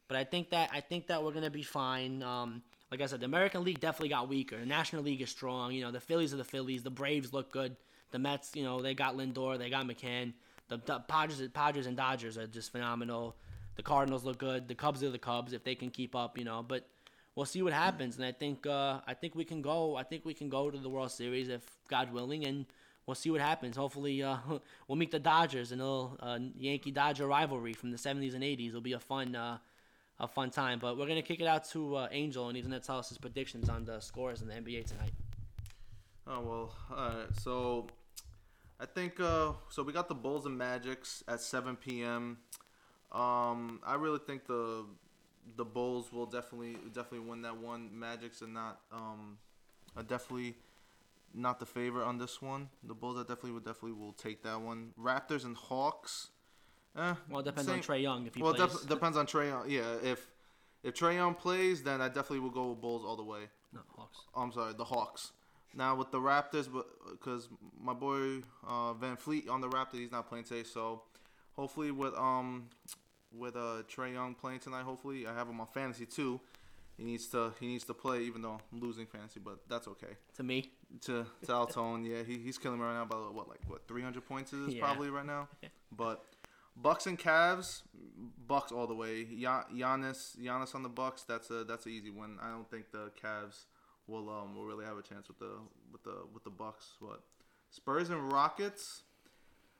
But I think that I think that we're gonna be fine. Um, like I said, the American League definitely got weaker. The National League is strong. You know, the Phillies are the Phillies. The Braves look good. The Mets, you know, they got Lindor, they got McCann. The, the Padres, Padres and Dodgers are just phenomenal. The Cardinals look good. The Cubs are the Cubs if they can keep up, you know. But we'll see what happens, and I think uh, I think we can go. I think we can go to the World Series if God willing, and we'll see what happens. Hopefully, uh, we'll meet the Dodgers and a little uh, Yankee Dodger rivalry from the '70s and '80s. It'll be a fun. A fun time, but we're gonna kick it out to uh, Angel, and he's gonna tell us his predictions on the scores in the NBA tonight. Oh well, alright. So I think uh so we got the Bulls and Magics at 7 p.m. Um, I really think the the Bulls will definitely definitely win that one. Magic's are not um, are definitely not the favorite on this one. The Bulls, are definitely would definitely will take that one. Raptors and Hawks. Eh, Well, it depends same- on Trae Young if he well, it plays. def- depends on Trae Young. Yeah, if if Trae Young plays, then I definitely will go with Bulls all the way. no, Hawks. Oh, I'm sorry, the Hawks. Now with the Raptors, because my boy uh, VanVleet on the Raptors, he's not playing today. So hopefully with um with uh Trae Young playing tonight, hopefully I have him on fantasy too. He needs to he needs to play, even though I'm losing fantasy, but that's okay. To me, To to Altone, yeah, he, he's killing me right now by what like what 300 points is Yeah. probably right now. But Bucks and Cavs, Bucks all the way. Ya- Giannis, Giannis on the Bucks. That's a that's an easy win. I don't think the Cavs will um will really have a chance with the with the with the Bucks. What Spurs and Rockets?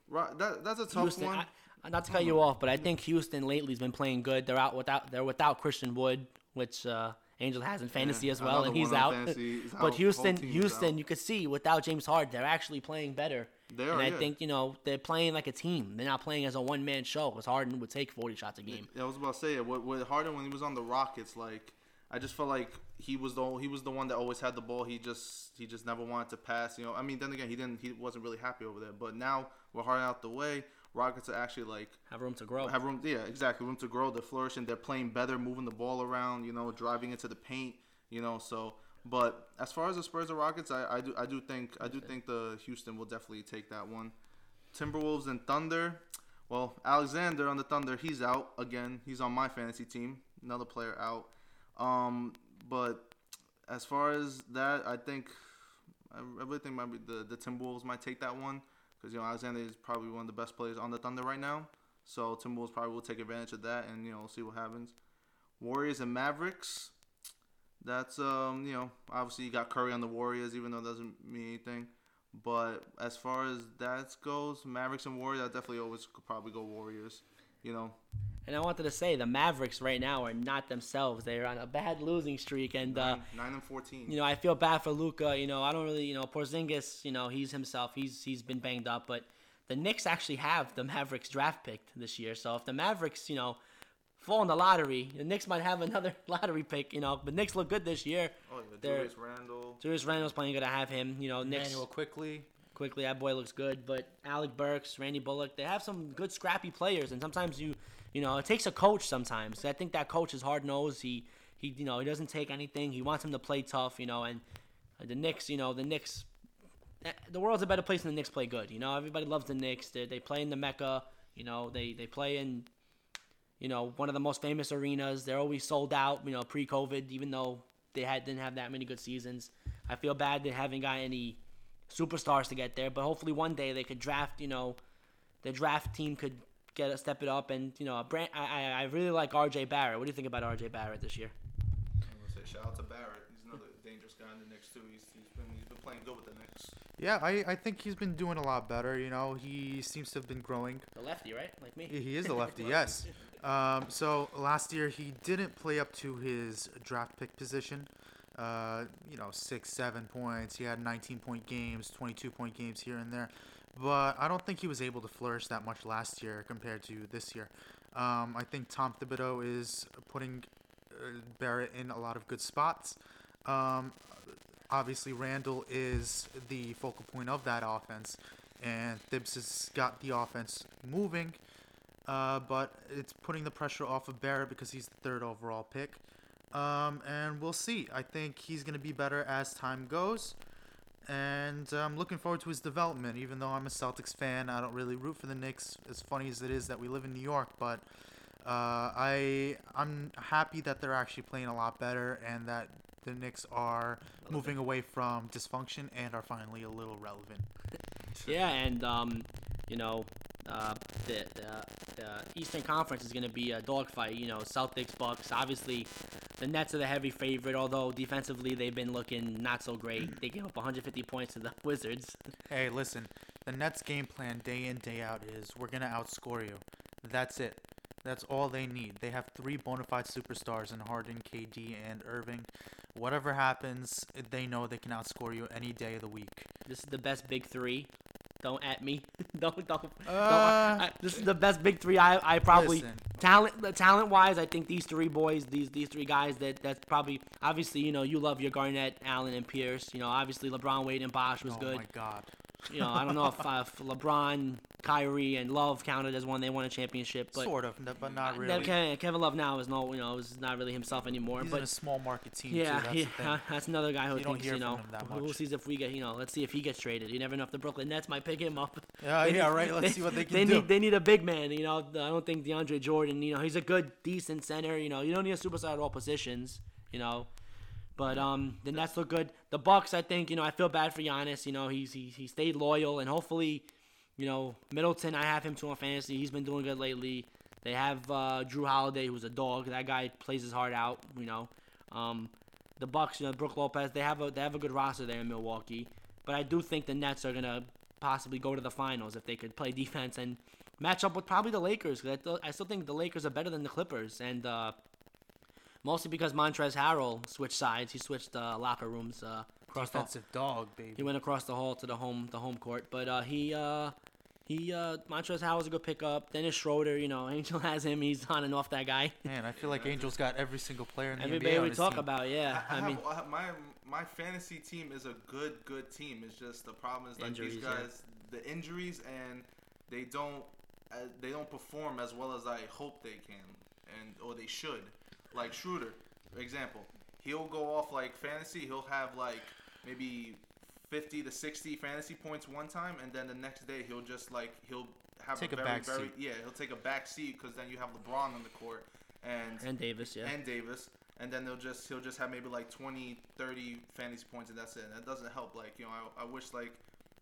Ro- that that's a tough Houston. one. I, not to cut you off, but I think Houston lately's been playing good. They're out without they're without Christian Wood, which uh, Angel has in fantasy Yeah, as well, and he's out. He's out. but Houston, Houston, out. you could see without James Harden, they're actually playing better. They and I yeah. think you know they're playing like a team. They're not playing as a one man show. Because Harden would take forty shots a game. I was about to say it. With, with Harden when he was on the Rockets, like I just felt like he was the he was the one that always had the ball. He just he just never wanted to pass. You know, I mean, then again, he didn't he wasn't really happy over there. But now with Harden out the way, Rockets are actually like Have room to grow. have room. Yeah, exactly, room to grow. They're flourishing. They're playing better, moving the ball around. You know, driving into the paint. You know, so. But as far as the Spurs and Rockets, I, I do I do think I do think the Houston will definitely take that one. Timberwolves and Thunder. Well, Alexander on the Thunder, he's out again. He's on my fantasy team. Another player out. Um, but as far as that, I think I I really think maybe the the Timberwolves might take that one because you know Alexander is probably one of the best players on the Thunder right now. So Timberwolves probably will take advantage of that, and you know see what happens. Warriors and Mavericks. That's um you know obviously you got Curry on the Warriors, even though it doesn't mean anything. But as far as that goes, Mavericks and Warriors, I definitely always could probably go Warriors. You know, And I wanted to say the Mavericks right now are not themselves. They're on a bad losing streak, and uh, nine, nine and fourteen. you know I feel bad for Luka. You know I don't really you know Porzingis. You know he's himself. He's he's been banged up, but the Knicks actually have the Mavericks draft picked this year. So if the Mavericks you know fall in the lottery, the Knicks might have another lottery pick. You know But Knicks look good this year. oh yeah, they're- Julius Randle. Julius Randle's playing good. I have him. You know Knicks Immanuel Quickley. Quickley. That boy looks good. But Alec Burks, Randy Bullock, they have some good scrappy players. And sometimes you, you know, it takes a coach. Sometimes I think that coach is hard nosed. He, he, you know, he doesn't take anything. He wants him to play tough. You know, and the Knicks, you know, the Knicks. eh, The world's a better place when the Knicks play good. You know, everybody loves the Knicks. They, they play in the Mecca. You know, they, they play in, you know, one of the most famous arenas. They're always sold out. You know, pre-COVID, even though they had didn't have that many good seasons. I feel bad they haven't got any superstars to get there, but hopefully one day they could draft. You know, the draft team could get a step it up, and you know, Brand, I I- I really like R.J. Barrett. What do you think about R.J. Barrett this year? I'm gonna say shout out to Barrett. He's another dangerous guy in the next two. He's, he's been he's been playing good with the Knicks. Yeah, I, I think he's been doing a lot better. You know, he seems to have been growing. The lefty, right? Like me. He he is a lefty, yes. Um, so last year he didn't play up to his draft pick position. Uh, you know, six, seven points. He had 19 point games, 22 point games here and there. But I don't think he was able to flourish that much last year compared to this year. Um, I think Tom Thibodeau is putting uh, Barrett in a lot of good spots. Um, obviously, Randle is the focal point of that offense, and Thibs has got the offense moving. Uh, but it's putting the pressure off of Barrett because he's the third overall pick. Um, and we'll see. I think he's going to be better as time goes. And I'm looking forward to his development. Even though I'm a Celtics fan, I don't really root for the Knicks. As funny as it is that we live in New York, but uh, I I'm happy that they're actually playing a lot better and that the Knicks are moving away from dysfunction and are finally a little relevant. Yeah, and um, you know, uh, the, the the Eastern Conference is going to be a dogfight. You know, Celtics, Bucks. Obviously, the Nets are the heavy favorite. Although defensively, they've been looking not so great. They gave up 150 points to the Wizards. Hey, listen, the Nets game plan day in, day out is we're going to outscore you. That's it. That's all they need. They have three bona fide superstars in Harden, KD, and Irving. Whatever happens, they know they can outscore you any day of the week. This is the best big three don't at me. don't don't. don't Uh, I, this is the best big three. I I probably Listen. talent the talent wise. I think these three boys, these these three guys, that that's probably obviously you know you love your Garnett, Allen, and Pierce. You know obviously LeBron, Wade, and Bosh was oh good. Oh my God. You know I don't know if, uh, if LeBron, Kyrie, and Love counted as one. They won a championship, but. sort of, but not really. Kevin, Kevin Love now is no, you know, is not really himself anymore. He's but in a small market team yeah, too. That's he, the thing. uh, that's another guy who You don't thinks hear you know from him that who sees if we get you know let's see if he gets traded. You never know if the Brooklyn Nets might pick him up. Yeah, They yeah, need- right. Let's see what they can they do. need they need a big man. You know, I don't think DeAndre Jordan. You know, he's a good, decent center. You know, you don't need a superstar at all positions. You know, but um, the Nets look good. The Bucks, I think, you know, I feel bad for Giannis. You know, he's he, he stayed loyal, and hopefully, you know, Middleton. I have him too on fantasy. He's been doing good lately. They have uh, Jrue Holiday, who's a dog. That guy plays his heart out. You know, um, the Bucks, you know, Brook Lopez. They have a they have a good roster there in Milwaukee. But I do think the Nets are gonna possibly go to the finals if they could play defense and match up with probably the Lakers. 'cause I, th- I still think the Lakers are better than the Clippers, and uh, mostly because Montrezl Harrell switched sides. He switched uh, locker rooms uh, across the. Defensive dog, baby. He went across the hall to the home the home court, but uh, he uh, he uh, Montrezl Harrell's a good pickup. Dennis Schroeder, you know, Angel has him. He's on and off that guy. Man, I feel like Angel's got every single player in the Everybody NBA on we talk team. about, yeah. I, I, have, mean, I have- my my fantasy team is a good good team. It's just the problem is like Injuries, these yeah. guys, the injuries, and they don't uh, they don't perform as well as I hope they can, and or they should. Like Schroeder, for example, he'll go off like fantasy. He'll have like maybe. 50 to 60 fantasy points one time and then the next day he'll just like he'll have Take a a very back very seat. yeah he'll take a back seat because then you have LeBron on the court and and Davis, yeah. and Davis, and then they'll just he'll just have maybe like 20, 30 fantasy points, and that's it. And that doesn't help. Like you know, I, I wish like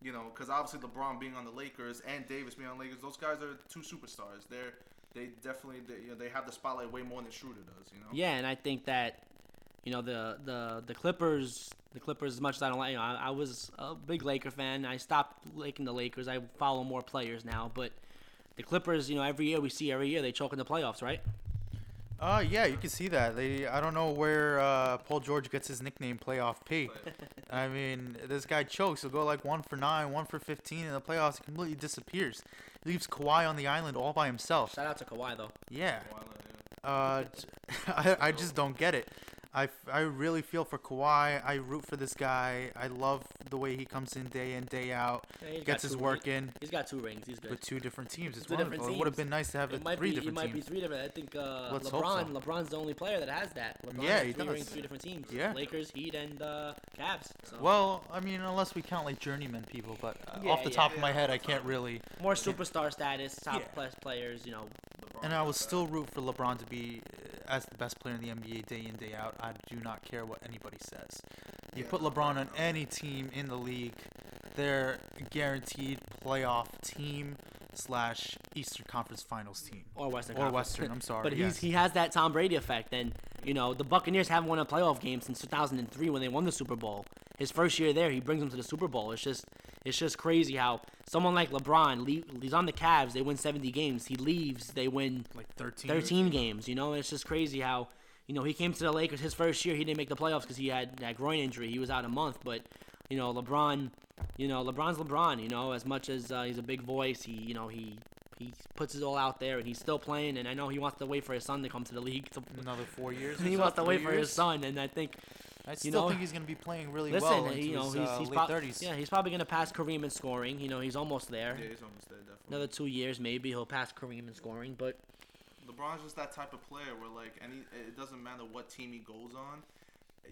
you know, because obviously LeBron being on the Lakers and Davis being on the Lakers, those guys are two superstars. They're they definitely they, you know, they have the spotlight way more than Schroeder does. You know. Yeah, and I think that you know the the the Clippers, the Clippers. As much as I don't like, you know, I, I was a big Laker fan. I stopped liking the Lakers. I follow more players now, but the Clippers, you know, every year we see every year they choke in the playoffs, right? Uh, yeah, you can see that. They, I don't know where uh, Paul George gets his nickname Playoff P. I mean, this guy chokes. He'll go like one for nine, one for fifteen in the playoffs. He completely disappears. Leaves Kawhi on the island all by himself. Shout out to Kawhi though. Yeah. Well, uh, Uh, I, I just don't get it. I, I really feel for Kawhi. I root for this guy. I love the way he comes in day in day out, Yeah, gets his work ring- in He's got two rings. He's good. with two different teams. It's Two different wonderful. It would have been nice to have It it three be. It different might be three different. I think uh, LeBron. so. LeBron's the only player that has that. LeBron Yeah, he three does. rings, three different teams. Yeah. Lakers, Heat, and uh, Cavs. So. Well, I mean, unless we count like journeyman people, but uh, Yeah, off the top of my head, I can't really. more superstar status, top plus players. You know, And I will still root for LeBron to be uh, as the best player in the NBA day in day out. I do not care what anybody says. You Yeah, put LeBron on any team in the league, they're a guaranteed playoff team slash Eastern Conference Finals team. or Western. Or Conference. Western, I'm sorry, But he's yes. he has that Tom Brady effect, and you know the Buccaneers haven't won a playoff game since 2003 when they won the Super Bowl. His first year there, he brings them to the Super Bowl. It's just it's just crazy how someone like LeBron, leave, he's on the Cavs, they win 70 games. He leaves, they win Like 13. 13 games. You know, it's just crazy how you know he came to the Lakers his first year. He didn't make the playoffs because he had that groin injury. He was out a month, but you know LeBron, you know LeBron's LeBron. You know, as much as uh, he's a big voice, he you know he he puts it all out there and he's still playing. And I know he wants to wait for his son to come to the league. To, Another four years. he wants to wait for his son, and I think I you still know, think he's going to be playing really listen, well into you know his he's uh, he's late prob- 30s. yeah he's probably gonna pass Kareem in scoring. You know he's almost there. Yeah, he's almost there, definitely. Another two years maybe he'll pass Kareem in scoring, but LeBron's just that type of player where like any it doesn't matter what team he goes on,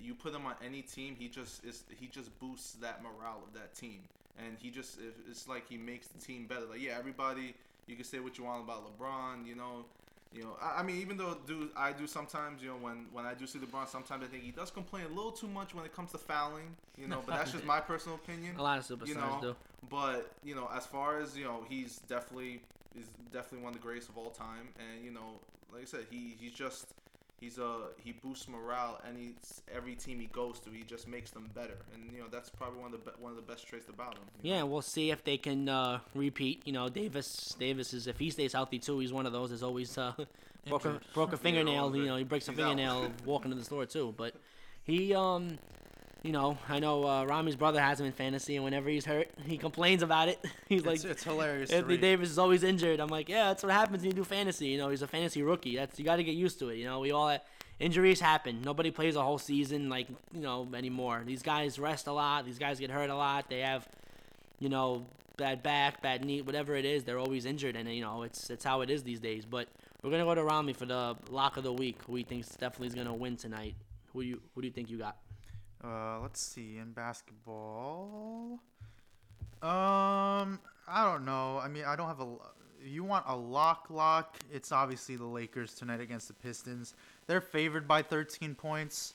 you put him on any team, he just is he just boosts that morale of that team, and he just it's like he makes the team better. Like yeah, everybody you can say what you want about LeBron, you know. You know, I, I mean, even though do I do sometimes, you know, when when I do see LeBron, sometimes I think he does complain a little too much when it comes to fouling, you know. But that's just my personal opinion. a lot of superstars you know, do. But you know, as far as you know, he's definitely is definitely one of the greatest of all time. And you know, like I said, he he's just he's a he boosts morale and he's every team he goes to. He just makes them better, and you know that's probably one of the be- one of the best traits about him. you know. Yeah, we'll see if they can uh, repeat. You know, Davis. Davis is if he stays healthy too. He's one of those. Is always uh, broke a, Injured. broke a fingernail. always you know, he breaks a he's out. fingernail walking to the store too. But he um you know, I know uh, Rami's brother has him in fantasy, and whenever he's hurt, he complains about it. he's like, it's, it's hilarious. Anthony. Davis is always injured. I'm like, yeah, that's what happens when you do fantasy. You know, he's a fantasy rookie. That's you got to get used to it. You know, we all injuries happen. Nobody plays a whole season like you know anymore. These guys rest a lot. These guys get hurt a lot. They have, you know, bad back, bad knee, whatever it is. They're always injured, and you know, it's it's how it is these days. But we're gonna go to Rami for the lock of the week. Who he thinks definitely is gonna win tonight? Who do you who do you think you got? Uh, let's see. In basketball, um, I don't know. I mean, I don't have a. You want a lock lock? It's obviously the Lakers tonight against the Pistons. They're favored by 13 points.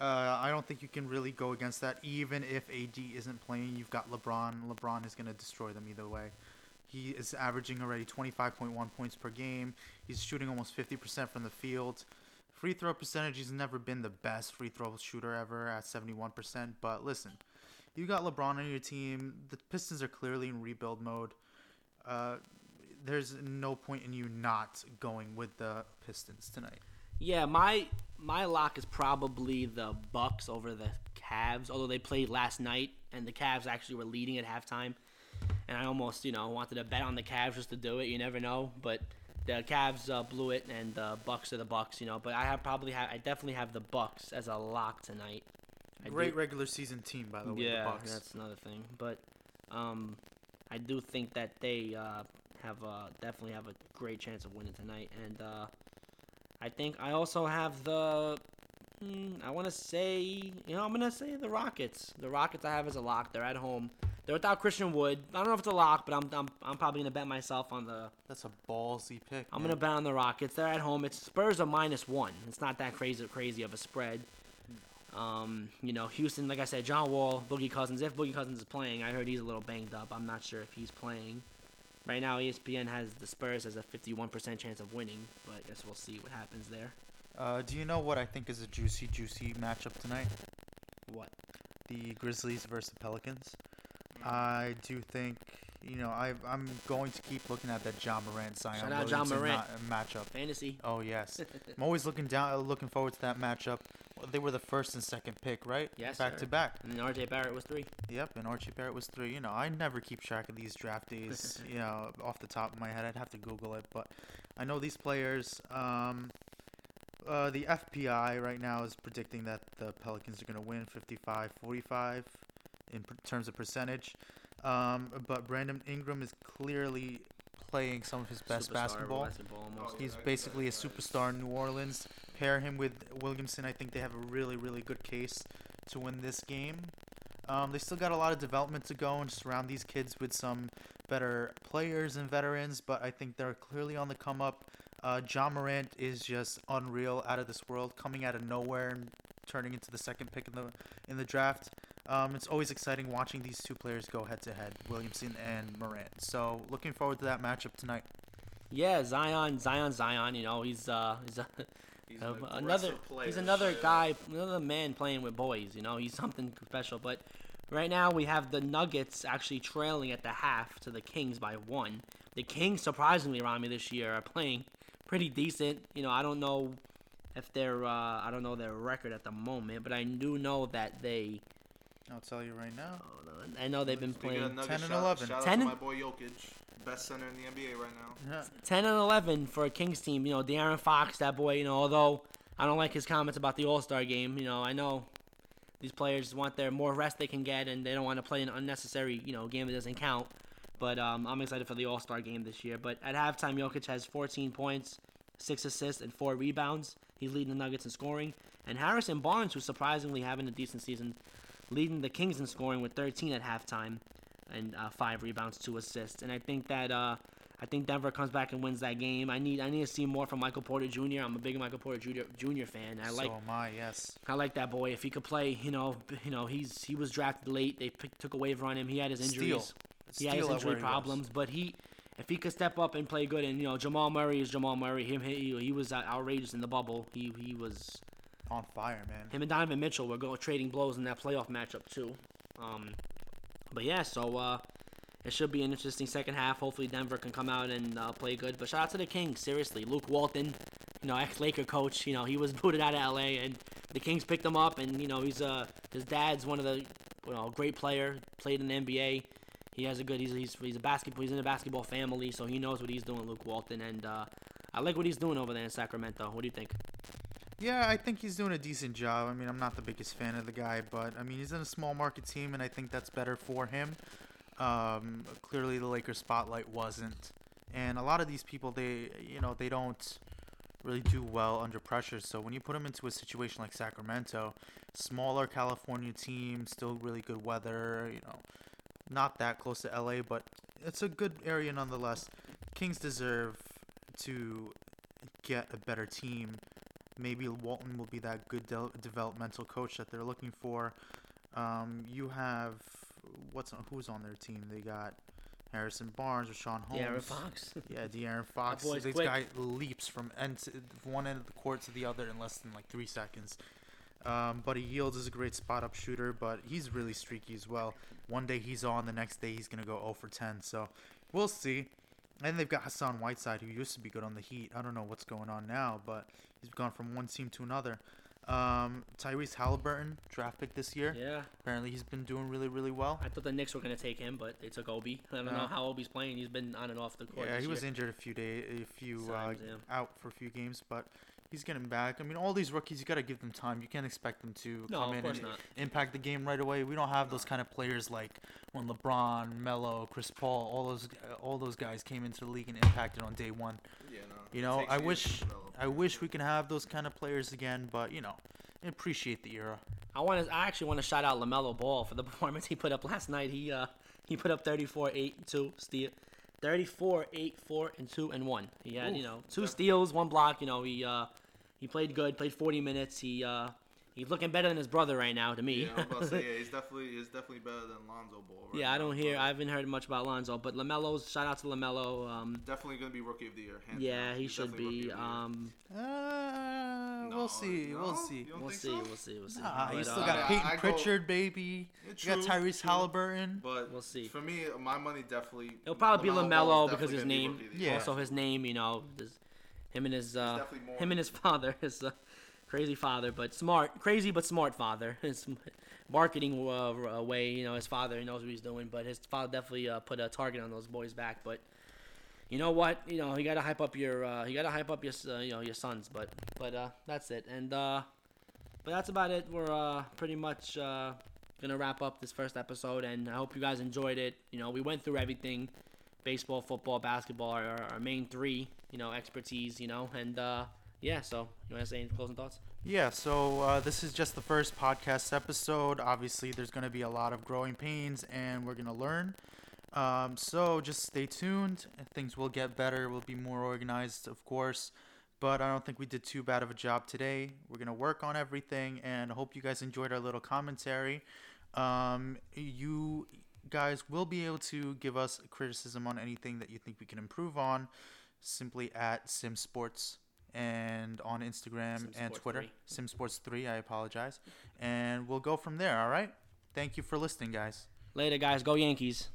Uh, I don't think you can really go against that. Even if AD isn't playing, you've got LeBron. LeBron is going to destroy them either way. He is averaging already 25.1 points per game. He's shooting almost 50% from the field. Free throw percentage, he's never been the best free throw shooter ever at 71%. But listen, you got LeBron on your team. The Pistons are clearly in rebuild mode. Uh, there's no point in you not going with the Pistons tonight. Yeah, my my lock is probably the Bucks over the Cavs. Although they played last night and the Cavs actually were leading at halftime, and I almost you know wanted to bet on the Cavs just to do it. You never know, but the Cavs uh, blew it, and the Bucks are the Bucks. You know, but I have probably have I definitely have the Bucks as a lock tonight. I do- Great regular season team, by the way. yeah, the Bucks. that's another thing. But um, I do think that they uh, have uh, definitely have a great chance of winning tonight, and uh, I think I also have the. Hmm, I want to say, you know, I'm gonna say the Rockets. The Rockets I have as a lock. They're at home. They're without Christian Wood. I don't know if it's a lock, but I'm I'm, I'm probably gonna bet myself on the. That's a ballsy pick. I'm man. gonna bet on the Rockets. They're at home. It's Spurs are minus one. It's not that crazy crazy of a spread. Um, you know, Houston, like I said, John Wall, Boogie Cousins. If Boogie Cousins is playing, I heard he's a little banged up. I'm not sure if he's playing. Right now, ESPN has the Spurs as a 51% chance of winning, but I guess we'll see what happens there. Uh, do you know what I think is a juicy, juicy matchup tonight? What? The Grizzlies versus the Pelicans. I do think, you know, I, I'm going to keep looking at that Ja Morant Zion Shout out Ja Morant. ma- matchup. Fantasy. Oh yes, I'm always looking down, uh, looking forward to that matchup. Well, They were the first and second pick, right? Yes, back sir. to back. And RJ Barrett was three. Yep, and RJ Barrett was three. You know, I never keep track of these draft days. you know, off the top of my head, I'd have to Google it, but I know these players. Um, uh, the FPI right now is predicting that the Pelicans are going to win 55-45 in per- terms of percentage. Um, but Brandon Ingram is clearly playing some of his best Superstar basketball. basketball almost. He's basically a superstar in New Orleans. Pair him with Williamson, I think they have a really, really good case to win this game. Um, they still got a lot of development to go and surround these kids with some better players and veterans, but I think they're clearly on the come up. Uh, Ja Morant is just unreal, out of this world, coming out of nowhere and turning into the second pick in the in the draft. Um, it's always exciting watching these two players go head to head, Williamson and Morant. So looking forward to that matchup tonight. Yeah, Zion, Zion, Zion. You know, he's uh, he's a, He's Uh, an another player, he's another straight guy another man playing with boys you know he's something special but right now we have the nuggets actually trailing at the half to the kings by one the kings surprisingly around me this year are playing pretty decent you know i don't know if they're uh, i don't know their record at the moment but i do know that they I'll tell you right now. hold on, i know they've been Speaking playing Nuggets, 10 and shout- 11. Shout 10 out to and- my boy Jokic, best center in the NBA right now. Yeah. 10 and 11 for a Kings team. You know, De'Aaron Fox, that boy, you know, although I don't like his comments about the All Star game, you know, I know these players want their more rest they can get and they don't want to play an unnecessary, you know, game that doesn't count. But um, I'm excited for the All Star game this year. But at halftime, Jokic has 14 points, 6 assists, and 4 rebounds. He's leading the Nuggets in scoring. And Harrison Barnes, who's surprisingly having a decent season, leading the Kings in scoring with 13 at halftime and uh, 5 rebounds, 2 assists. And I think that. Uh, I think Denver comes back and wins that game. I need I need to see more from Michael Porter Jr. I'm a big Michael Porter Jr. Jr. fan. I like so am I, yes. I like that boy. If he could play, you know, you know, he's he was drafted late. They pick, took a waiver on him. He had his injuries. Steal. He had his injury where he problems, but he if he could step up and play good, and you know, Jamal Murray is Jamal Murray. Him he, he was uh, outrageous in the bubble. He he was On fire, man. him and Donovan Mitchell were going trading blows in that playoff matchup too. Um, but yeah, so uh, it should be an interesting second half. Hopefully Denver can come out and uh, play good. But shout out to the Kings, seriously. Luke Walton, you know, ex-Laker coach. You know, he was booted out of LA, and the Kings picked him up, and you know he's uh his dad's one of the you know great player, played in the NBA. He has a good he's he's, he's a basketball he's in a basketball family, so he knows what he's doing, Luke Walton, and uh, I like what he's doing over there in Sacramento. What do you think? Yeah, I think he's doing a decent job. I mean, I'm not the biggest fan of the guy, but I mean, he's in a small market team, and I think that's better for him. Um, clearly, the Lakers spotlight wasn't, and a lot of these people, they, you know, they don't really do well under pressure. So when you put them into a situation like Sacramento, smaller California team, still really good weather, you know, not that close to LA, but it's a good area nonetheless. Kings deserve to get a better team. Maybe Walton will be that good de- developmental coach that they're looking for. Um, you have what's on, who's on their team? They got Harrison Barnes Richaun Holmes. De'Aaron Fox. Yeah, De'Aaron Fox. boy's This quick. guy leaps from end to, one end of the court to the other in less than like three seconds. Um, Buddy Hield is a great spot up shooter, but he's really streaky as well. One day he's on, the next day he's gonna go 0 for 10. So we'll see. And they've got Hassan Whiteside, who used to be good on the Heat. I don't know what's going on now, but he's gone from one team to another. Um, Tyrese Halliburton, draft pick this year. Yeah, Apparently he's been doing really, really well. I thought the Knicks were gonna take him, but they took Obi. I don't Yeah. know how Obi's playing. He's been on and off the court. Yeah, he was injured a few days, a few uh, out for a few games, but he's getting back. I mean, all these rookies, you got to give them time. You can't expect them to No, come in and not. impact the game right away. We don't have those kind of players like when LeBron, Melo, Chris Paul, all those all those guys came into the league and impacted on day one. Yeah, no. You know, I wish I wish we can have those kind of players again, but you know, appreciate the era. I want to. I actually want to shout out LaMelo Ball for the performance he put up last night. He uh he put up 34, 8, 2 steal, 34, 8, 4, and two and one. He had you know two steals, one block. You know he uh he played good, played 40 minutes. He uh he's looking better than his brother right now to me. Yeah, I was about to say, yeah, he's definitely he's definitely better than Lonzo Ball. Right yeah, I don't hear. but I haven't heard much about Lonzo, but LaMelo's shout out to LaMelo. Um, definitely gonna be rookie of the year. hands yeah, down. he He's should be. of the year. Um, Uh, No, we'll see. no? We'll see. You don't we'll think see, so? we'll see, we'll see. Nah, you still uh, got I- Peyton I go- Pritchard, baby. Yeah, you got Tyrese true. Halliburton. But We'll see. For me, my money definitely. It'll probably be LaMelo because his name, rookie of the year. Yeah. also his name, you know, his, him and his uh, more- him and his father, his uh, crazy father, but smart, crazy but smart father. His marketing uh, uh, way, you know, his father he knows what he's doing, but his father definitely uh, put a target on those boys' back. But you know what, you know, you gotta hype up your, uh, you gotta hype up your, uh, you know, your sons. But but uh, that's it, and uh, but that's about it. We're uh, pretty much uh, gonna wrap up this first episode, and I hope you guys enjoyed it. You know, we went through everything: baseball, football, basketball, our, our main three, you know, expertise. You know, and uh, yeah. So you want to say any closing thoughts? Yeah, so uh, this is just the first podcast episode. Obviously, there's going to be a lot of growing pains, and we're going to learn. Um, so just stay tuned. and Things will get better. We'll be more organized, of course. But I don't think we did too bad of a job today. We're to work on everything, and I hope you guys enjoyed our little commentary. Um, you guys will be able to give us criticism on anything that you think we can improve on simply at SimSports and on Instagram and SimSports Twitter. 3. SimSports3, I apologize. And we'll go from there, all right? Thank you for listening, guys. Later, guys. Go Yankees.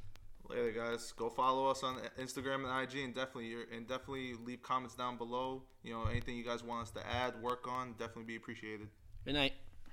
Later, guys. Go follow us on Instagram and IG, and definitely and definitely leave comments down below. You know, anything you guys want us to add, work on, definitely be appreciated. Good night.